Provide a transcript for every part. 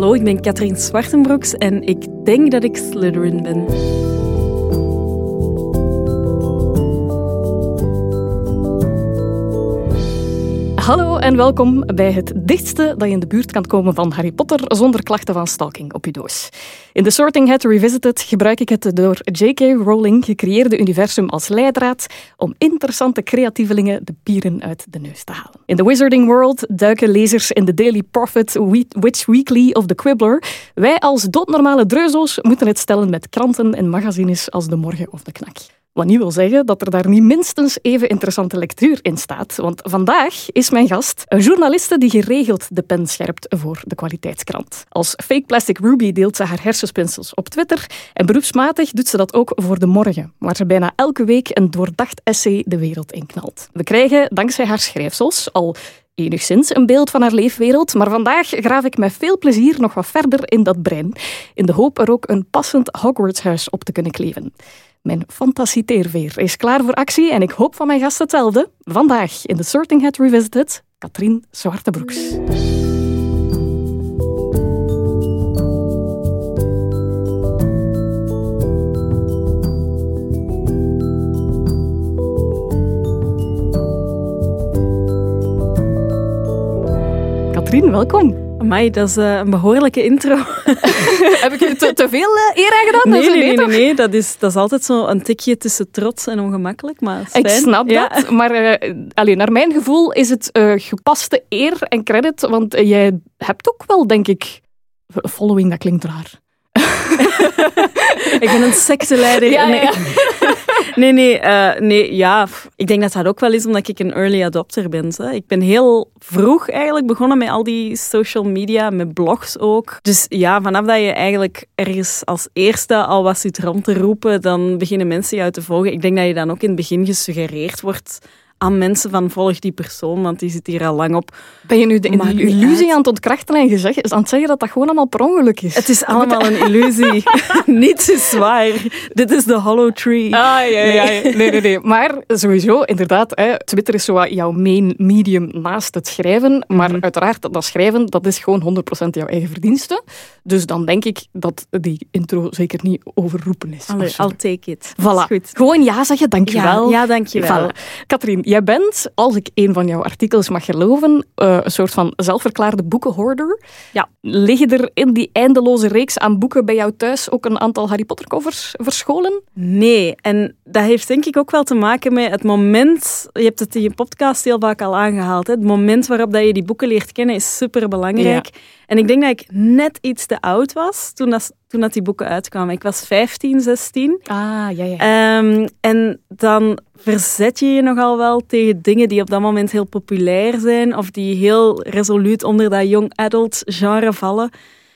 Hallo, ik ben Katrien Zwartenbroeks en ik denk dat ik Slytherin ben. En welkom bij het dichtste dat je in de buurt kan komen van Harry Potter zonder klachten van stalking op je doos. In The Sorting Hat Revisited gebruik ik het door J.K. Rowling gecreëerde universum als leidraad om interessante creatievelingen de pieren uit de neus te halen. In The Wizarding World duiken lezers in de Daily Prophet Witch Weekly of The Quibbler. Wij als doodnormale dreuzo's moeten het stellen met kranten en magazines als De Morgen of De Knak. Wat niet wil zeggen dat er daar niet minstens even interessante lectuur in staat. Want vandaag is mijn gast een journaliste die geregeld de pen scherpt voor de kwaliteitskrant. Als Fake Plastic Ruby deelt ze haar hersenspinsels op Twitter. En beroepsmatig doet ze dat ook voor De Morgen, waar ze bijna elke week een doordacht essay de wereld in knalt. We krijgen dankzij haar schrijfsels al enigszins een beeld van haar leefwereld, maar vandaag graaf ik met veel plezier nog wat verder in dat brein, in de hoop er ook een passend Hogwarts-huis op te kunnen kleven. Mijn fantasieteerveer is klaar voor actie en ik hoop van mijn gast hetzelfde. Vandaag in de Sorting Hat Revisited, Katrien Zwartebroeks. Katrien, welkom. Amai, dat is uh, een behoorlijke intro. Heb ik te, te veel uh, eer aangedaan? Nee, nee, nee, nee, Dat, is, dat is altijd zo een tikje tussen trots en ongemakkelijk. Maar ik snap dat, maar uh, allee, naar mijn gevoel is het gepaste eer en credit, want jij hebt ook wel, denk ik... Following, dat klinkt raar. ik ben een secteleider. Ja, nee. Ja. Nee, nee, uh, nee, ja. Ik denk dat dat ook wel is omdat ik een early adopter ben. Hè. Ik ben heel vroeg eigenlijk begonnen met al die social media, met blogs ook. Dus ja, vanaf dat je eigenlijk ergens als eerste al wat zit rond te roepen, dan beginnen mensen jou te volgen. Ik denk dat je dan ook in het begin gesuggereerd wordt aan mensen van volg die persoon, want die zit hier al lang op. Ben je nu de illusie aan het ontkrachten en gezegd, aan het zeggen dat dat gewoon allemaal per ongeluk is? Het is allemaal een illusie. Niets is waar. Dit is de hollow tree. Ah, ja, ja. Nee, nee, nee. Maar sowieso, inderdaad, hè, Twitter is zo jouw main medium naast het schrijven. Maar mhm. uiteraard, dat schrijven, dat is gewoon 100% jouw eigen verdienste. Dus dan denk ik dat die intro zeker niet overroepen is. Allee, I'll take it. Voilà. Goed. Gewoon ja zeggen, dankjewel. Ja, ja dankjewel. Voilà. Katrien, Jij bent, als ik een van jouw artikels mag geloven, uh, een soort van zelfverklaarde boekenhoorder. Ja. Liggen er in die eindeloze reeks aan boeken bij jou thuis ook een aantal Harry Potter covers verscholen? Nee, en dat heeft denk ik ook wel te maken met het moment, je hebt het in je podcast heel vaak al aangehaald, hè? het moment waarop dat je die boeken leert kennen is super belangrijk. En ik denk dat ik net iets te oud was toen, dat, toen dat die boeken uitkwamen. Ik was 15, 16. Ah, ja, ja. Um, en dan verzet je je nogal wel tegen dingen die op dat moment heel populair zijn of die heel resoluut onder dat young adult genre vallen.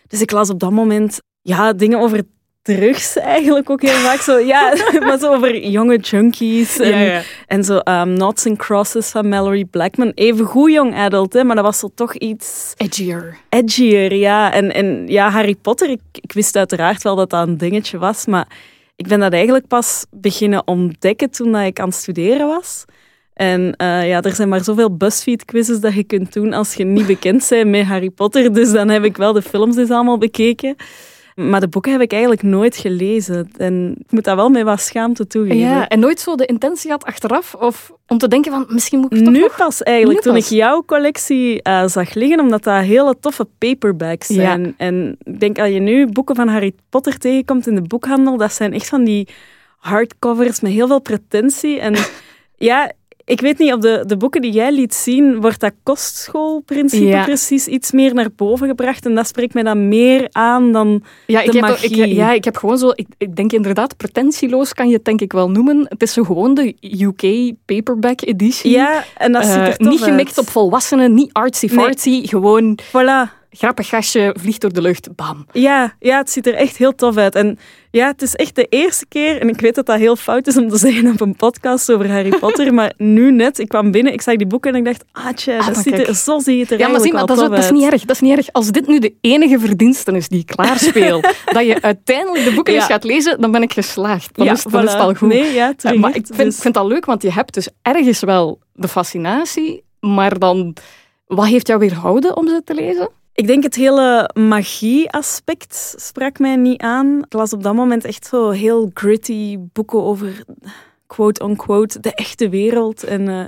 Dus ik las op dat moment ja, dingen over drugs eigenlijk ook heel vaak. Zo, ja, maar zo over jonge junkies en, en zo um, Knots and Crosses van Mallory Blackman. Even goed young adult, hè, maar dat was zo toch iets... Edgier. Edgier, ja. En, en ja, Harry Potter, ik, ik wist uiteraard wel dat dat een dingetje was, maar ik ben dat eigenlijk pas beginnen ontdekken toen dat ik aan het studeren was. En uh, ja, er zijn maar zoveel BuzzFeed-quizzes dat je kunt doen als je niet bekend bent met Harry Potter. Dus dan heb ik wel de films eens allemaal bekeken. Maar de boeken heb ik eigenlijk nooit gelezen. En ik moet dat wel met wat schaamte toegeven. Ja, en nooit zo de intentie had achteraf? Of om te denken van, misschien moet ik toch Nu nog... pas eigenlijk, toen ik jouw collectie uh, zag liggen, omdat dat hele toffe paperbacks zijn. Ja. En ik denk, als je nu boeken van Harry Potter tegenkomt in de boekhandel, dat zijn echt van die hardcovers met heel veel pretentie. En ja, ik weet niet, op de, de boeken die jij liet zien, wordt dat kostschoolprincipe precies iets meer naar boven gebracht. En dat spreekt mij dan meer aan dan ja, ik heb, magie. Ik, ja, ik heb gewoon zo... Ik, ik, denk inderdaad, pretentieloos kan je het denk ik wel noemen. Het is zo gewoon de UK paperback editie. Ja, en dat ziet er uh, Niet gemikt op volwassenen, niet artsy-fartsy. Nee. Gewoon... Voilà grappig gastje, vliegt door de lucht, bam. Ja, ja, het ziet er echt heel tof uit. En ja, het is echt de eerste keer, en ik weet dat dat heel fout is om te zeggen op een podcast over Harry Potter, maar nu net, ik kwam binnen, ik zag die boeken en ik dacht, ah tje, ah, dat ziet er, zo zie je het er ja, maar zie, maar dat, is, dat is niet erg, dat is niet erg. Als dit nu de enige verdienste is die ik klaarspeel, dat je uiteindelijk de boeken ja. eens gaat lezen, dan ben ik geslaagd. Dan, ja, is, dan voilà. is het al goed. Nee, ja, uh, maar ik vind, dus... vind dat leuk, want je hebt dus ergens wel de fascinatie, maar dan, wat heeft jou weerhouden om ze te lezen? Ik denk het hele magie-aspect sprak mij niet aan. Ik las op dat moment echt zo heel gritty boeken over quote-unquote de echte wereld. En uh,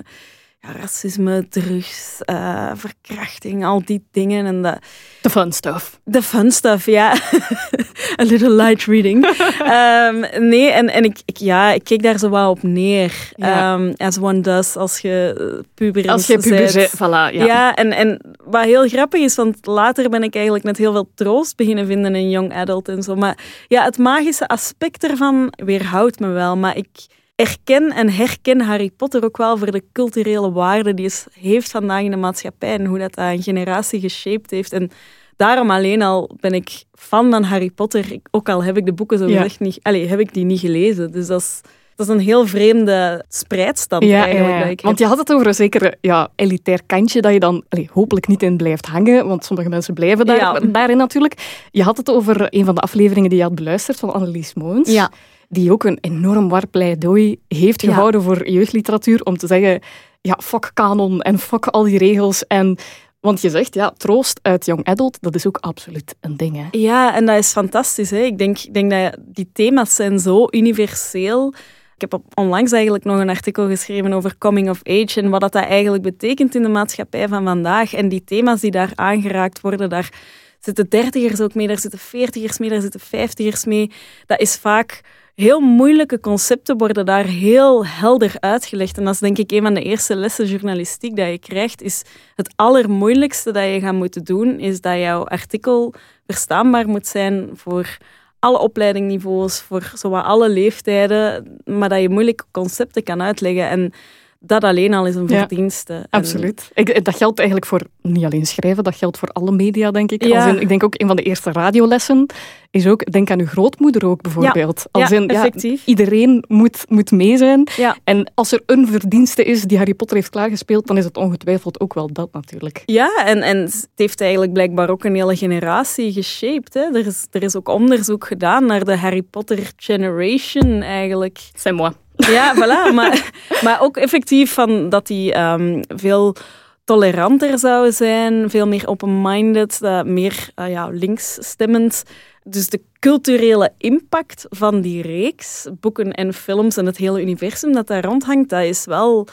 racisme, drugs, uh, verkrachting, al die dingen. En de, the fun stuff. The fun stuff, ja. A little light reading. um, nee, en, en ik, ik, ja, ik keek daar zo wat op neer. Ja. Um, as one does als je eh, puber Als je puber bent. Voilà, ja. ja, en, en wat heel grappig is, want later ben ik eigenlijk met heel veel troost beginnen vinden in young adult en zo. Maar ja, het magische aspect ervan weerhoudt me wel. Maar ik erken en herken Harry Potter ook wel voor de culturele waarde die het heeft vandaag in de maatschappij en hoe dat een generatie geshaped heeft. En daarom alleen al ben ik fan van Harry Potter, ook al heb ik de boeken zo gezegd niet, allez, heb ik die niet gelezen. Dus dat is, dat is een heel vreemde spreidstand eigenlijk. Ja, want je had het over een zekere ja, elitair kantje dat je dan allez, hopelijk niet in blijft hangen, want sommige mensen blijven daar, daarin natuurlijk. Je had het over een van de afleveringen die je had beluisterd van Annelies Moons. Ja die ook een enorm war pleidooi heeft gehouden voor jeugdliteratuur om te zeggen, ja, fuck kanon en fuck al die regels en... Want je zegt, ja, troost uit young adult, dat is ook absoluut een ding. Hè? Ja, en dat is fantastisch. Hè? Ik denk, ik denk dat die thema's zijn zo universeel. Ik heb onlangs eigenlijk nog een artikel geschreven over coming of age en wat dat eigenlijk betekent in de maatschappij van vandaag. En die thema's die daar aangeraakt worden, daar zitten dertigers ook mee, daar zitten veertigers mee, daar zitten vijftigers mee. Dat is vaak heel moeilijke concepten worden daar heel helder uitgelegd. En dat is denk ik een van de eerste lessen journalistiek dat je krijgt. Is het allermoeilijkste dat je gaat moeten doen, is dat jouw artikel verstaanbaar moet zijn voor alle opleidingniveaus, voor zowat alle leeftijden, maar dat je moeilijke concepten kan uitleggen. En dat alleen al is een verdienste. absoluut. Ik, dat geldt eigenlijk voor niet alleen schrijven, dat geldt voor alle media, denk ik. Ja. In, ik denk ook een van de eerste radiolessen is ook, denk aan uw grootmoeder ook bijvoorbeeld. Ja, als in, effectief. iedereen moet, moet mee zijn. En als er een verdienste is die Harry Potter heeft klaargespeeld, dan is het ongetwijfeld ook wel dat natuurlijk. Ja, en, en het heeft eigenlijk blijkbaar ook een hele generatie geshaped. Hè. Er, is, er is ook onderzoek gedaan naar de Harry Potter generation eigenlijk. C'est moi. Ja, voilà. Maar, maar ook effectief van dat die um, veel toleranter zou zijn, veel meer open-minded, uh, meer uh, ja, linksstemmend. Dus de culturele impact van die reeks, boeken en films en het hele universum dat daar rondhangt, dat is wel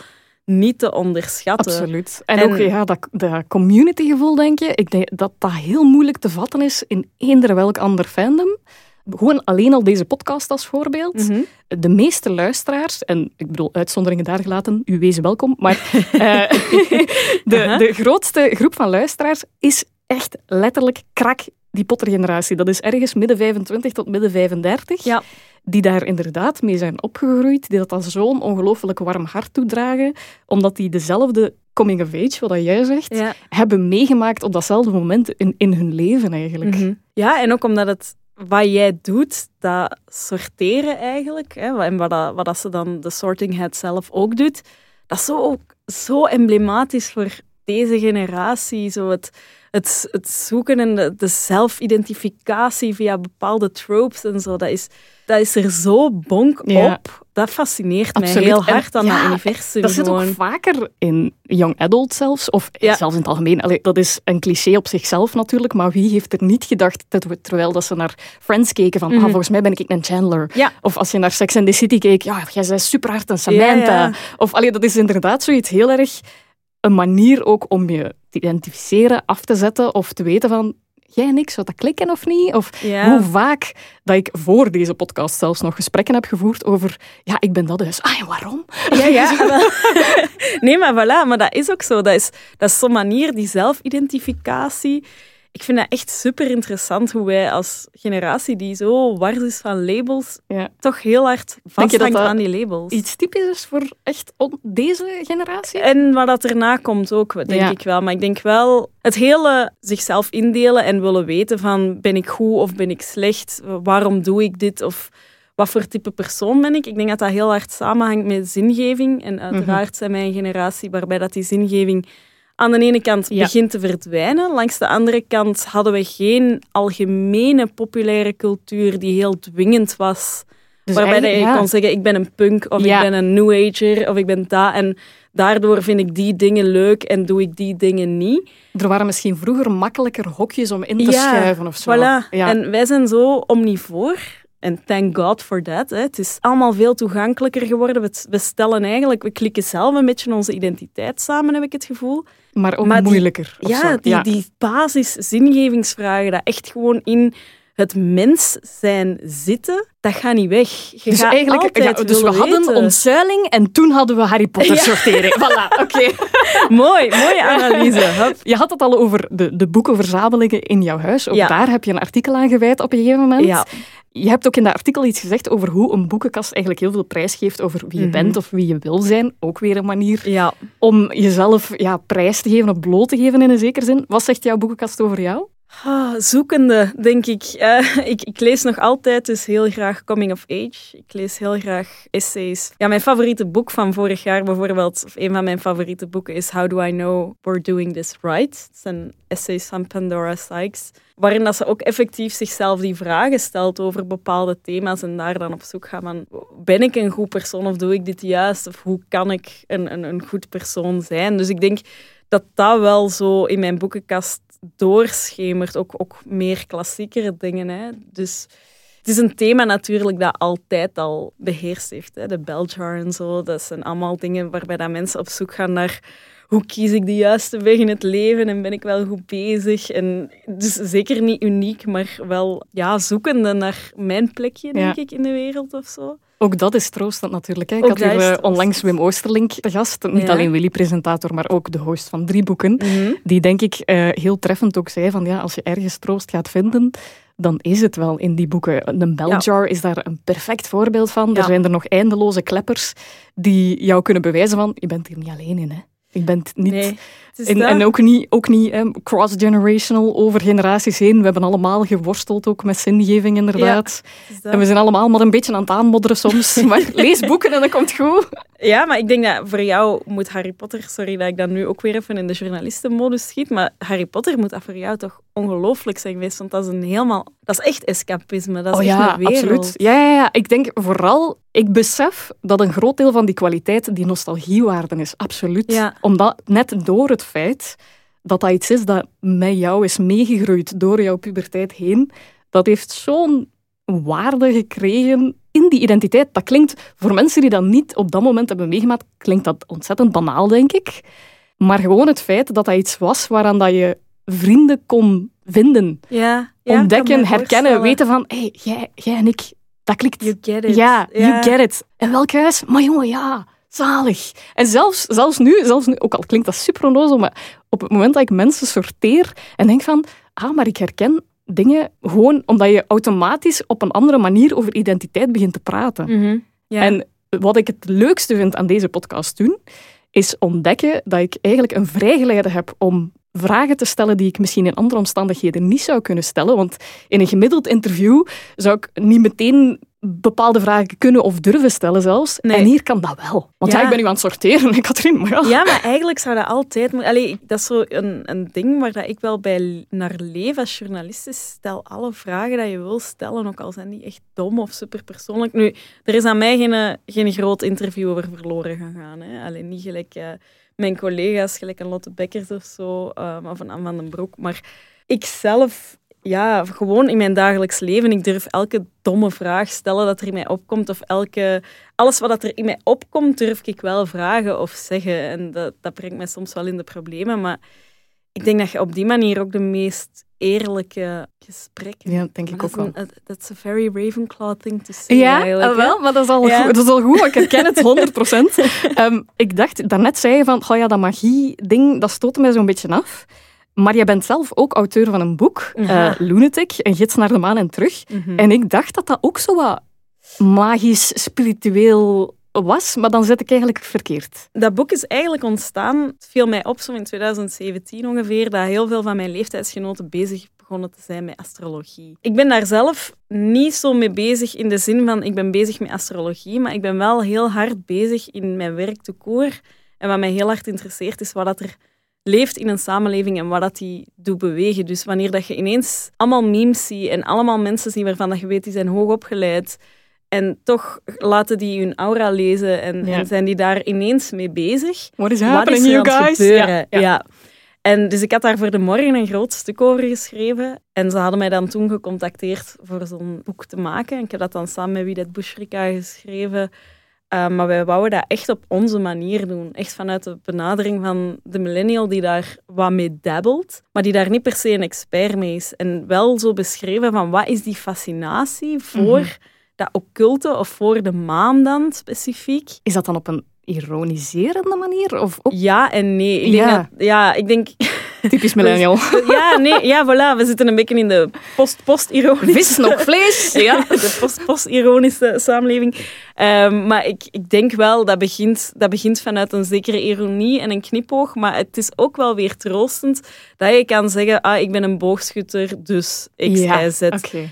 niet te onderschatten. Absoluut. En, ook ja, dat, dat communitygevoel, denk je, ik denk dat dat heel moeilijk te vatten is in eender welk ander fandom. Gewoon alleen al deze podcast als voorbeeld. Mhm. De meeste luisteraars, en ik bedoel uitzonderingen daar gelaten, u wees welkom, maar uh, de, de grootste groep van luisteraars is echt letterlijk krak die Potter-generatie. Dat is ergens midden 25 tot midden 35. Ja. Die daar inderdaad mee zijn opgegroeid, die dat als zo'n ongelooflijk warm hart toedragen, omdat die dezelfde coming of age, wat jij zegt, hebben meegemaakt op datzelfde moment in, in hun leven eigenlijk. Mhm. Ja, en ook omdat het wat jij doet, dat sorteren eigenlijk, hè, en wat, dat, wat dat ze dan de sorting head zelf ook doet, dat is zo, zo emblematisch voor deze generatie. Zo het, het, het zoeken en de, de zelfidentificatie via bepaalde tropes en zo, dat is, dat is er zo bonk op. Dat fascineert mij heel hard aan het universum. Dat zit ook vaker in young adult zelfs, of zelfs in het algemeen. Allee, dat is een cliché op zichzelf natuurlijk, maar wie heeft er niet gedacht, dat we, terwijl dat ze naar Friends keken, van ah, mhm. volgens mij ben ik een Chandler. Of als je naar Sex and the City keek, ja, jij bent super hard een Samantha. Of allee, dat is inderdaad zoiets heel erg een manier ook om je te identificeren, af te zetten of te weten van jij en ik, zou dat klikken of niet? Of hoe vaak dat ik voor deze podcast zelfs nog gesprekken heb gevoerd over, ja, ik ben dat dus. Ah, en waarom? Ja, ja. nee, maar voilà, maar dat is ook zo. Dat is, dat is zo'n manier, die zelfidentificatie ik vind dat echt super interessant hoe wij als generatie die zo wars is van labels, toch heel hard vasthangt aan die labels. Iets typisch is voor echt deze generatie? En wat dat erna komt ook, denk ik wel. Maar ik denk wel het hele zichzelf indelen en willen weten van ben ik goed of ben ik slecht? Waarom doe ik dit? Of wat voor type persoon ben ik? Ik denk dat dat heel hard samenhangt met zingeving. En uiteraard mhm. zijn wij een generatie waarbij dat die zingeving aan de ene kant begint te verdwijnen. Langs de andere kant hadden we geen algemene populaire cultuur die heel dwingend was. Dus waarbij je kon zeggen, ik ben een punk, of ik ben een new ager, of ik ben dat. En daardoor vind ik die dingen leuk en doe ik die dingen niet. Er waren misschien vroeger makkelijker hokjes om in te schuiven of zo. Voilà. Ja. En wij zijn zo omnivoor. En thank God for that. Hè. Het is allemaal veel toegankelijker geworden. We, we stellen eigenlijk, we klikken zelf een beetje onze identiteit samen, heb ik het gevoel. maar ook maar moeilijker. Ja, die, die basis zingevingsvragen, dat echt gewoon in het mens zijn zitten, dat gaat niet weg. Je Dus gaat eigenlijk, ja, dus we hadden weten. ontzuiling en toen hadden we Harry Potter Ja. sortering. Voilà, oké. Mooi, mooie analyse. Hup. Je had het al over de, de boekenverzamelingen in jouw huis. Ook Ja. daar heb je een artikel aan gewijd op een gegeven moment. Ja. Je hebt ook in dat artikel iets gezegd over hoe een boekenkast eigenlijk heel veel prijs geeft over wie je Mhm. bent of wie je wil zijn. Ook weer een manier Ja. om jezelf ja, prijs te geven of bloot te geven in een zekere zin. Wat zegt jouw boekenkast over jou? Ah, zoekende, denk ik. Eh, ik. Ik lees nog altijd dus heel graag coming of age. Ik lees heel graag essays. Ja, mijn favoriete boek van vorig jaar bijvoorbeeld, of een van mijn favoriete boeken, is How Do I Know We're Doing This Right? Het zijn essays van Pandora Sykes, waarin dat ze ook effectief zichzelf die vragen stelt over bepaalde thema's en daar dan op zoek gaat van, ben ik een goed persoon of doe ik dit juist? Of hoe kan ik een, een, een goed persoon zijn? Dus ik denk dat dat wel zo in mijn boekenkast doorschemert. Ook, ook meer klassiekere dingen. Hè. Dus het is een thema natuurlijk dat altijd al beheerst heeft. Hè. De bell jar en zo, dat zijn allemaal dingen waarbij dat mensen op zoek gaan naar hoe kies ik de juiste weg in het leven en ben ik wel goed bezig. En dus zeker niet uniek, maar wel ja, zoekende naar mijn plekje, denk Ja. ik, in de wereld of zo. Ook dat is troostend natuurlijk. Hè. Ik Ook had hier eh, onlangs Wim Oosterlink te gast. Niet Ja. alleen Willy-presentator, maar ook de host van drie boeken. Mhm. Die denk ik eh, heel treffend ook zei van ja, als je ergens troost gaat vinden, dan is het wel in die boeken. Een bell Ja. jar is daar een perfect voorbeeld van. Ja. Er zijn er nog eindeloze kleppers die jou kunnen bewijzen van je bent hier niet alleen in. Hè. Je bent niet... Nee, het En, ook niet, ook niet cross-generational over generaties heen. We hebben allemaal geworsteld ook met zingeving, inderdaad. Het. En we zijn allemaal maar een beetje aan het aanmodderen soms. Maar lees boeken en dat komt goed. Ja, maar ik denk dat voor jou moet Harry Potter, sorry dat ik dat nu ook weer even in de journalistenmodus schiet, maar Harry Potter moet dat voor jou toch ongelooflijk zijn geweest, want dat is een helemaal, dat is echt escapisme, dat is oh echt ja, een wereld. absoluut. Ja, ja, ja, ik denk vooral, ik besef dat een groot deel van die kwaliteit die nostalgiewaarde is. Absoluut. Ja. Omdat net door het feit dat dat iets is dat met jou is meegegroeid door jouw puberteit heen, dat heeft zo'n waarde gekregen in die identiteit. Dat klinkt, voor mensen die dat niet op dat moment hebben meegemaakt, klinkt dat ontzettend banaal, denk ik. Maar gewoon het feit dat dat iets was waaraan dat je vrienden kon vinden, Ja, ontdekken, herkennen, weten van, hé, hey, jij, jij en ik, dat klikt. You get it. Ja, you get it. En welk huis? Maar jongen, ja, zalig. En zelfs, zelfs, nu, zelfs nu, ook al klinkt dat super onnozel, maar op het moment dat ik mensen sorteer en denk van, ah, maar ik herken dingen gewoon omdat je automatisch op een andere manier over identiteit begint te praten. Mhm. En wat ik het leukste vind aan deze podcast doen, is ontdekken dat ik eigenlijk een vrijgeleide heb om vragen te stellen die ik misschien in andere omstandigheden niet zou kunnen stellen. Want in een gemiddeld interview zou ik niet meteen bepaalde vragen kunnen of durven stellen zelfs. Nee. En hier kan dat wel. Want ja. Ja. ik ben nu aan het sorteren, Katrien. Maar ja. Ja, maar eigenlijk zou dat altijd moeten... Allee, ik- dat is zo een, een ding waar dat ik wel bij naar leef als journalist. is Stel alle vragen dat je wil stellen, ook al zijn die echt dom of superpersoonlijk. Nu, er is aan mij geen, geen groot interview over verloren gegaan. Hè. Alleen niet gelijk eh, mijn collega's, gelijk een Lotte Bekkers of zo, eh, of een Anne van den Broek. Maar ik zelf... Ja, gewoon in mijn dagelijks leven. Ik durf elke domme vraag stellen dat er in mij opkomt. Of elke alles wat er in mij opkomt, durf ik wel vragen of zeggen. En dat, dat brengt mij soms wel in de problemen. Maar ik denk dat je op die manier ook de meest eerlijke gesprekken... Ja, denk ik ook wel. dat is een- That's a very Ravenclaw thing to say, Ja, eigenlijk, ah, wel, maar dat is al, Ja. goed, dat is al goed, want ik herken het 100%. Ehm, ik dacht, daarnet zei je van, oh ja, dat magie-ding, dat stoot mij zo'n beetje af. Maar je bent zelf ook auteur van een boek, eh, Lunatic, Een gids naar de maan en terug. Mhm. En ik dacht dat dat ook zo wat magisch, spiritueel was, maar dan zit ik eigenlijk verkeerd. Dat boek is eigenlijk ontstaan, het viel mij op zo in 2017 ongeveer, dat heel veel van mijn leeftijdsgenoten bezig begonnen te zijn met astrologie. Ik ben daar zelf niet zo mee bezig in de zin van ik ben bezig met astrologie, maar ik ben wel heel hard bezig in mijn werk te koer. En wat mij heel hard interesseert is wat er leeft in een samenleving en wat dat die doet bewegen. Dus wanneer dat je ineens allemaal memes ziet en allemaal mensen ziet waarvan dat je weet die zijn hoog opgeleid En toch laten die hun aura lezen en, Ja. en zijn die daar ineens mee bezig. What is Wat happening, is er you guys? gebeuren? Ja, Ja. En dus ik had daar voor de morgen een groot stuk over geschreven. En ze hadden mij dan toen gecontacteerd voor zo'n boek te maken. En ik heb dat dan samen met Widet Bushrika geschreven. Uh, maar wij wouden dat echt op onze manier doen. Echt vanuit de benadering van de millennial die daar wat mee dabbelt, maar die daar niet per se een expert mee is. En wel zo beschreven van wat is die fascinatie voor Mhm. Dat occulte of voor de maan dan specifiek. Is dat dan op een ironiserende manier? Of Ja en nee. Ik denk Ja. dat, ja, ik denk... typisch millennial? Ja, nee, ja, voilà. We zitten een beetje in de post-post-ironische... Vis nog vlees? Ja, de post- post-ironische samenleving. Ehm, maar ik, ik denk wel, dat begint, dat begint vanuit een zekere ironie en een knipoog. Maar het is ook wel weer troostend dat je kan zeggen, ah, ik ben een boogschutter, dus X, ja, Y, Z. oké.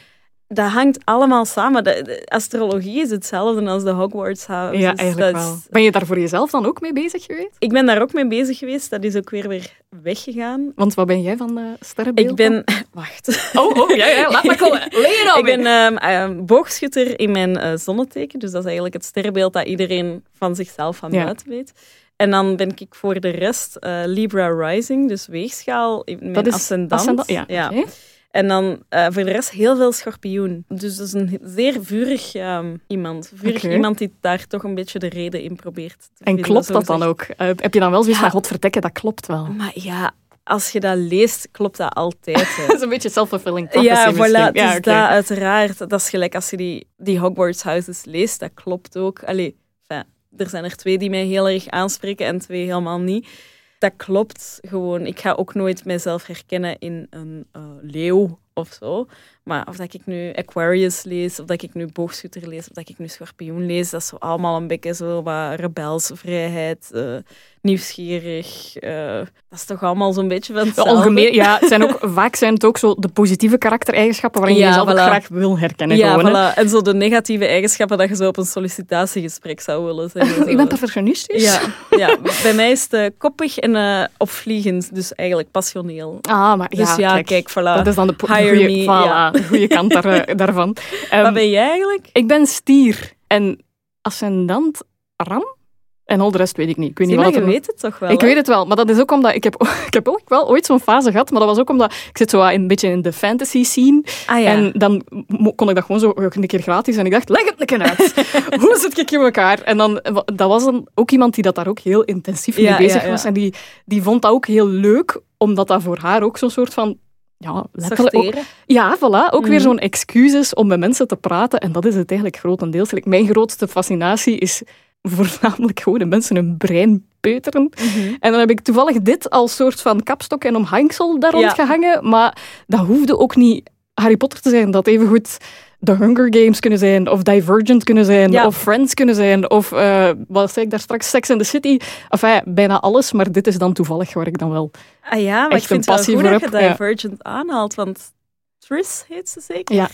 Dat hangt allemaal samen. De, de astrologie is hetzelfde als de Hogwarts House. Ja, Dus eigenlijk dat wel. is- Ben je daar voor jezelf dan ook mee bezig geweest? ik ben daar ook mee bezig geweest. Dat is ook weer weer weggegaan. Want wat ben jij van de sterrenbeeld? Ik ben... Wacht. Oh, oh ja, ja, laat maar komen. On Ik ben ehm, ehm, boogschutter in mijn eh, zonneteken. Dus dat is eigenlijk het sterrenbeeld dat iedereen van zichzelf van Ja. buiten weet. En dan ben ik voor de rest eh, Libra Rising, dus weegschaal in mijn Dat is ascendant. ascendant, ja. En dan eh, voor de rest heel veel schorpioen. Dus dat is een zeer vurig ehm, iemand. Vurig iemand die daar toch een beetje de reden in probeert te En vinden, klopt dat dan ook? Eh, heb je dan wel zoiets Ja. van, godverdekken, dat klopt wel. Maar ja, als je dat leest, klopt dat altijd. Dat is een beetje self-fulfilling prophecy Ja, voilà. Dus dat uiteraard. Dat is gelijk als je die, die Hogwarts Houses leest. Dat klopt ook. Allee, er zijn er twee die mij heel erg aanspreken en twee helemaal niet. Dat klopt gewoon. Ik ga ook nooit mezelf herkennen in een eh, leeuw of zo. Maar of dat ik nu Aquarius lees, of dat ik nu boogschutter lees, of dat ik nu schorpioen lees, dat is zo allemaal een beetje zo wat rebels, vrijheid, eh, nieuwsgierig. eh, dat is toch allemaal zo'n beetje van Ja, hetzelfde. Algemeen, ja, het zijn ook, vaak zijn het ook zo de positieve karaktereigenschappen waarin je Ja, jezelf voilà. graag wil herkennen. Ja, gewoon, voilà. En zo de negatieve eigenschappen dat je zo op een sollicitatiegesprek zou willen zeggen. Ik ben perfectionistisch. Ja, ja, bij mij is het eh, koppig en opvliegend, dus eigenlijk passioneel. Ah, maar Dus ja, ja, kijk, kijk, voilà. dat is dan de, po- de Hire goeie, me, voilà, ja. de goede kant daar, eh, daarvan. Ehm, Wat ben jij eigenlijk? ik ben stier en ascendant ram en al de rest weet ik niet. Ik weet Zie, niet wat je het weet het toch wel? Ik hè? weet het wel, maar dat is ook omdat ik heb, ik heb ook wel ooit zo'n fase gehad, maar dat was ook omdat ik zit zo een beetje in de fantasy scene Ah ja. en dan kon ik dat gewoon zo een keer gratis en ik dacht, leg het een keer uit. Hoe zit ik in elkaar? En dan, dat was dan ook iemand die dat daar ook heel intensief mee Ja, bezig ja. was en die, die vond dat ook heel leuk, omdat dat voor haar ook zo'n soort van ja, letterlijk ook, ja, voilà. Ook weer Mhm. zo'n excuus is om met mensen te praten. En dat is het eigenlijk grotendeels. Mijn grootste fascinatie is voornamelijk gewoon de mensen hun brein peuteren. Mhm. En dan heb ik toevallig dit als soort van kapstok en omhangsel daar rond Ja. gehangen. Maar dat hoefde ook niet Harry Potter te zijn. Dat evengoed The Hunger Games kunnen zijn, of Divergent kunnen zijn, Ja. of Friends kunnen zijn, of eh, wat zei ik daar straks, Sex and the City. Enfin, bijna alles, maar dit is dan toevallig waar ik dan wel... Ah ja, maar Echt ik vind een het wel goed dat je heb, ja. Divergent aanhaalt, want Tris heet ze zeker? Ja,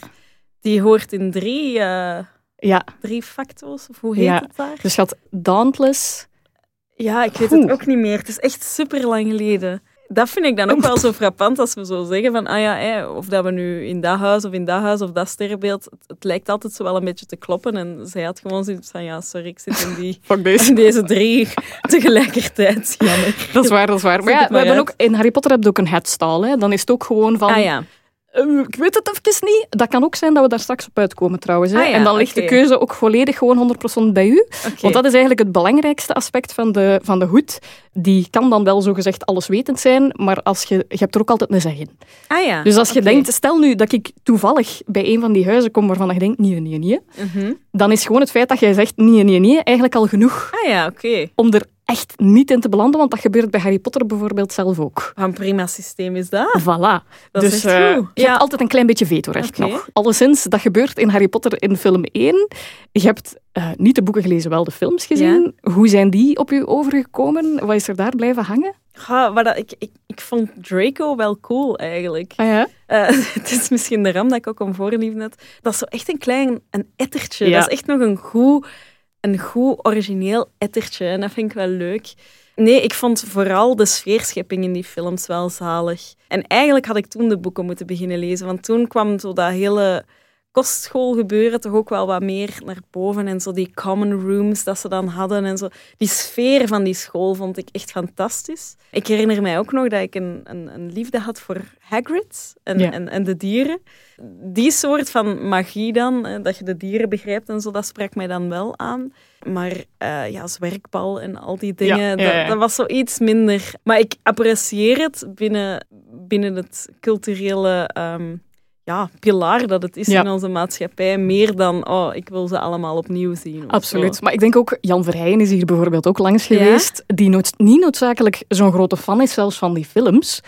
Die hoort in drie, eh, ja. drie facto's, of hoe heet Ja. het daar? Dus je had Dauntless, Ja, ik weet Oeh. het ook niet meer. Het is echt super lang geleden. Dat vind ik dan ook wel zo frappant als we zo zeggen van, ah ja, of dat we nu in dat huis of in dat huis of dat sterrenbeeld, het, het lijkt altijd zo wel een beetje te kloppen. En zij had gewoon zoiets van, ja, sorry, ik zit in, die, deze. in deze drie tegelijkertijd. Jammer. Dat is waar, dat is waar. Maar ja, we hebben ook, in Harry Potter heb je ook een headstal. Hè. Dan is het ook gewoon van... Ah ja. Eh, ik weet het even niet. Dat kan ook zijn dat we daar straks op uitkomen trouwens. Hè. Ah ja, en dan ligt de keuze ook volledig gewoon 100% bij u. Want dat is eigenlijk het belangrijkste aspect van de, van de hoed. Die kan dan wel zogezegd alleswetend zijn, maar als je, je hebt er ook altijd een zeg in. Ah ja. Dus als je denkt, stel nu dat ik toevallig bij een van die huizen kom waarvan je denkt, nee, nee, nee, Mhm. dan is gewoon het feit dat jij zegt, nee, nee, nee, eigenlijk al genoeg Ah ja, oké. om er echt niet in te belanden, want dat gebeurt bij Harry Potter bijvoorbeeld zelf ook. Wat een prima systeem is dat. Voilà. Dat dus is echt eh, goed. je Ja. hebt altijd een klein beetje vetorecht Oké. nog. Alleszins, dat gebeurt in Harry Potter in film 1. Je hebt eh, niet de boeken gelezen, wel de films gezien. Hoe zijn die op u overgekomen? Wat is er daar blijven hangen? Ja, maar dat, ik, ik, ik vond Draco wel cool eigenlijk. Ah ja? Eh, het is misschien de ram dat ik ook om voorliefde net. Dat is zo echt een klein een ettertje. Ja. Dat is echt nog een goed, een goed origineel ettertje. En dat vind ik wel leuk. Nee, ik vond vooral de sfeerschepping in die films wel zalig. En eigenlijk had ik toen de boeken moeten beginnen lezen. Want toen kwam zo dat hele kostschoolgebeuren toch ook wel wat meer naar boven. En zo die common rooms dat ze dan hadden en zo. Die sfeer van die school vond ik echt fantastisch. Ik herinner mij ook nog dat ik een, een, een liefde had voor Hagrid en, en, en de dieren. Die soort van magie dan, dat je de dieren begrijpt en zo, dat sprak mij dan wel aan. Maar uh, ja, zwerkbal en al die dingen, Dat, dat, was zoiets minder. Maar ik apprecieer het binnen, binnen het culturele ehm, ja, pilaar dat het is in onze maatschappij. Meer dan, oh, ik wil ze allemaal opnieuw zien. Absoluut. Maar ik denk ook, Jan Verheyen is hier bijvoorbeeld ook langs geweest, die niet noodzakelijk zo'n grote fan is zelfs van die films.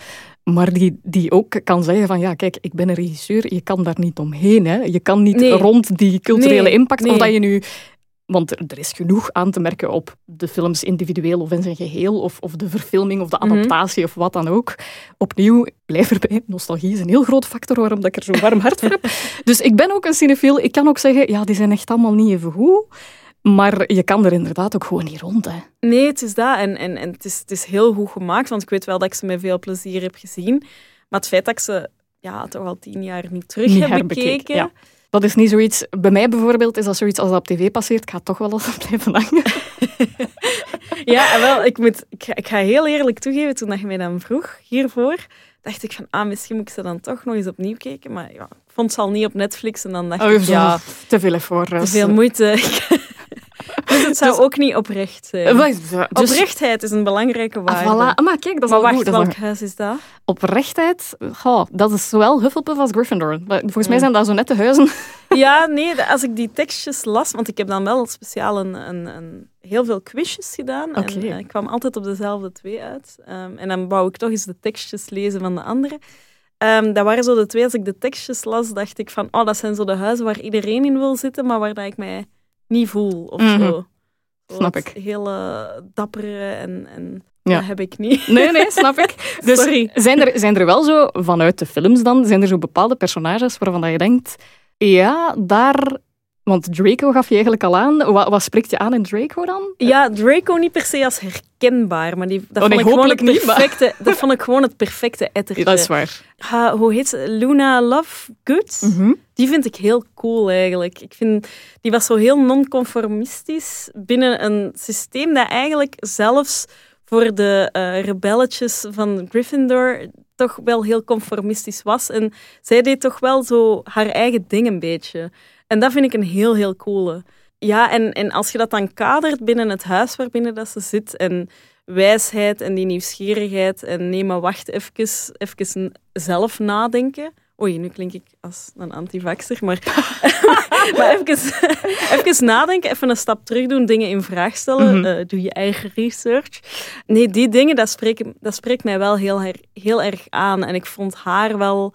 Maar die, die ook kan zeggen van, ja, kijk, ik ben een regisseur, je kan daar niet omheen. Hè. Je kan niet rond die culturele impact, of dat je nu want er, is genoeg aan te merken op de films individueel of in zijn geheel, of, of de verfilming of de mhm. adaptatie of wat dan ook. Opnieuw, blijf erbij, nostalgie is een heel groot factor waarom ik er zo'n warm hart voor heb. Dus ik ben ook een cinefiel. Ik kan ook zeggen, ja, die zijn echt allemaal niet even goed. Maar je kan er inderdaad ook gewoon niet rond. Hè. Nee, het is dat. En, en, en het, is, het is heel goed gemaakt, want ik weet wel dat ik ze met veel plezier heb gezien. Maar het feit dat ik ze ja, toch al tien jaar niet terug heb bekeken... Ja dat is niet zoiets... Bij mij bijvoorbeeld is dat zoiets als dat op tv passeert. Ik ga toch wel eens blijven hangen. ja, wel, ik, moet, ik, ga, ik ga heel eerlijk toegeven, toen je mij dan vroeg hiervoor, dacht ik van, ah, misschien moet ik ze dan toch nog eens opnieuw kijken. Maar ja, ik vond ze al niet op Netflix en dan dacht oh, ik, ja... Te veel ervoor. Te veel moeite. Dus het zou dus- ook niet oprecht zijn. Dus, Oprechtheid is een belangrijke ah, waarde. Ah, voilà. Maar kijk, dat is maar wacht, goed. welk huis is dat? Oprechtheid, goh, dat is zowel Hufflepuff als Gryffindor. Volgens mij zijn dat zo nette huizen. Ja, nee, als ik die tekstjes las, want ik heb dan wel speciaal een, een, een heel veel quizjes gedaan. En uh, ik kwam altijd op dezelfde twee uit. Um, en dan wou ik toch eens de tekstjes lezen van de andere. Um, dat waren zo de twee, als ik de tekstjes las, dacht ik van, oh, dat zijn zo de huizen waar iedereen in wil zitten, maar waar dat ik mij niet voel of mm zo. Snap ik. Hele dappere en, en ja. dat heb ik niet. Nee, nee, snap ik. Dus Sorry. Zijn, er, zijn er wel zo, vanuit de films dan, zijn er zo bepaalde personages waarvan dat je denkt, ja, daar want Draco gaf je eigenlijk al aan. Wat, wat spreekt je aan in Draco dan? Ja, Draco niet per se als herkenbaar, maar die, dat, oh, vond ik gewoon het perfecte, niet, dat vond ik gewoon het perfecte ettertje. dat is waar. hoe heet ze? Luna Lovegood? Mm Die vind ik heel cool eigenlijk. Ik vind, die was zo heel non-conformistisch binnen een systeem dat eigenlijk zelfs voor de uh, rebelletjes van Gryffindor toch wel heel conformistisch was. En zij deed toch wel zo haar eigen ding een beetje. En dat vind ik een heel, heel coole. Ja, en, en als je dat dan kadert binnen het huis waarbinnen dat ze zit en wijsheid en die nieuwsgierigheid en nee, maar wacht even, even zelf nadenken. Oei, nu klink ik als een antivaxer, maar, maar even, even nadenken, even een stap terug doen, dingen in vraag stellen, mhm. eh, doe je eigen research. Nee, die dingen, dat spreekt, dat spreekt mij wel heel, heel erg aan. En ik vond haar wel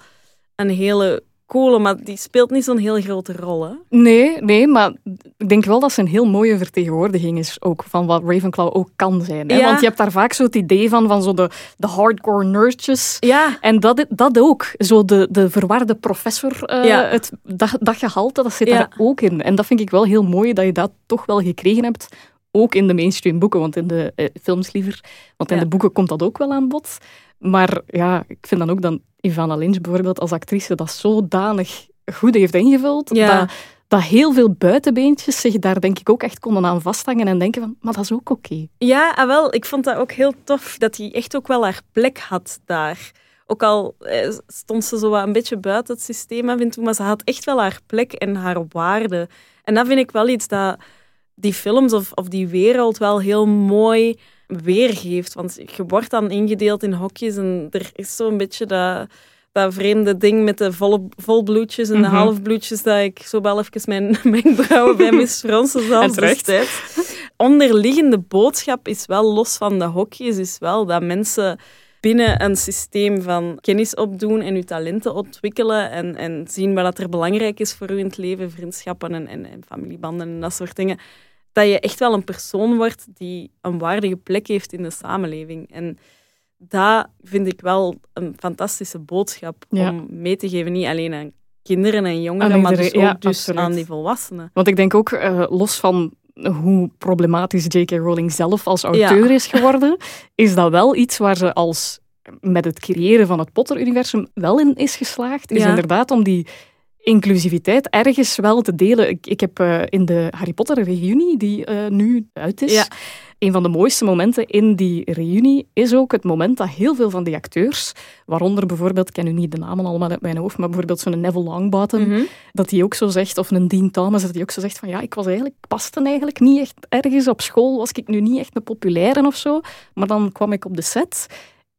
een hele coole, maar die speelt niet zo'n heel grote rol. Hè? Nee, nee, maar ik denk wel dat ze een heel mooie vertegenwoordiging is ook van wat Ravenclaw ook kan zijn. Hè? Want je hebt daar vaak zo het idee van, van zo de, de hardcore nerdjes. Ja. En dat, dat ook. Zo de, de verwarde professor, uh, ja. het, dat, dat gehalte, dat zit daar ook in. En dat vind ik wel heel mooi dat je dat toch wel gekregen hebt. Ook in de mainstream boeken, want in de eh, films liever. Want in de boeken komt dat ook wel aan bod. Maar ja, ik vind dan ook dat Ivana Lynch bijvoorbeeld als actrice dat zodanig goed heeft ingevuld, dat, dat heel veel buitenbeentjes zich daar denk ik ook echt konden aan vasthangen en denken van, maar dat is ook oké. Ja, ah, wel, ik vond dat ook heel tof, dat hij echt ook wel haar plek had daar. Ook al eh, stond ze zo een beetje buiten het systeem, vind ik, maar ze had echt wel haar plek en haar waarde. En dat vind ik wel iets dat die films of, of die wereld wel heel mooi weergeeft. Want je wordt dan ingedeeld in hokjes en er is zo'n beetje dat, dat vreemde ding met de volle, volbloedjes en de mhm. halfbloedjes dat ik zo wel even mijn wenkbrauwen bij misfronsen zal destijds. Onderliggende boodschap is wel, los van de hokjes, is wel dat mensen binnen een systeem van kennis opdoen en je talenten ontwikkelen en, en zien wat er belangrijk is voor u in het leven, vriendschappen en, en, en familiebanden en dat soort dingen, dat je echt wel een persoon wordt die een waardige plek heeft in de samenleving. En dat vind ik wel een fantastische boodschap om mee te geven. Niet alleen aan kinderen en jongeren, maar dus ook dus aan die volwassenen. Want ik denk ook, uh, los van hoe problematisch J.K. Rowling zelf als auteur is geworden, is dat wel iets waar ze als met het creëren van het Potter-universum wel in is geslaagd. Is inderdaad om die inclusiviteit ergens wel te delen. Ik, ik heb uh, in de Harry Potter reunie, die uh, nu uit is, ja. een van de mooiste momenten in die reunie is ook het moment dat heel veel van die acteurs, waaronder bijvoorbeeld, ik ken nu niet de namen allemaal uit mijn hoofd, maar bijvoorbeeld zo'n Neville Longbottom, Mhm. dat die ook zo zegt, of een Dean Thomas, dat die ook zo zegt van ja, ik was eigenlijk, paste eigenlijk niet echt ergens op school, was ik nu niet echt een populaire of zo, maar dan kwam ik op de set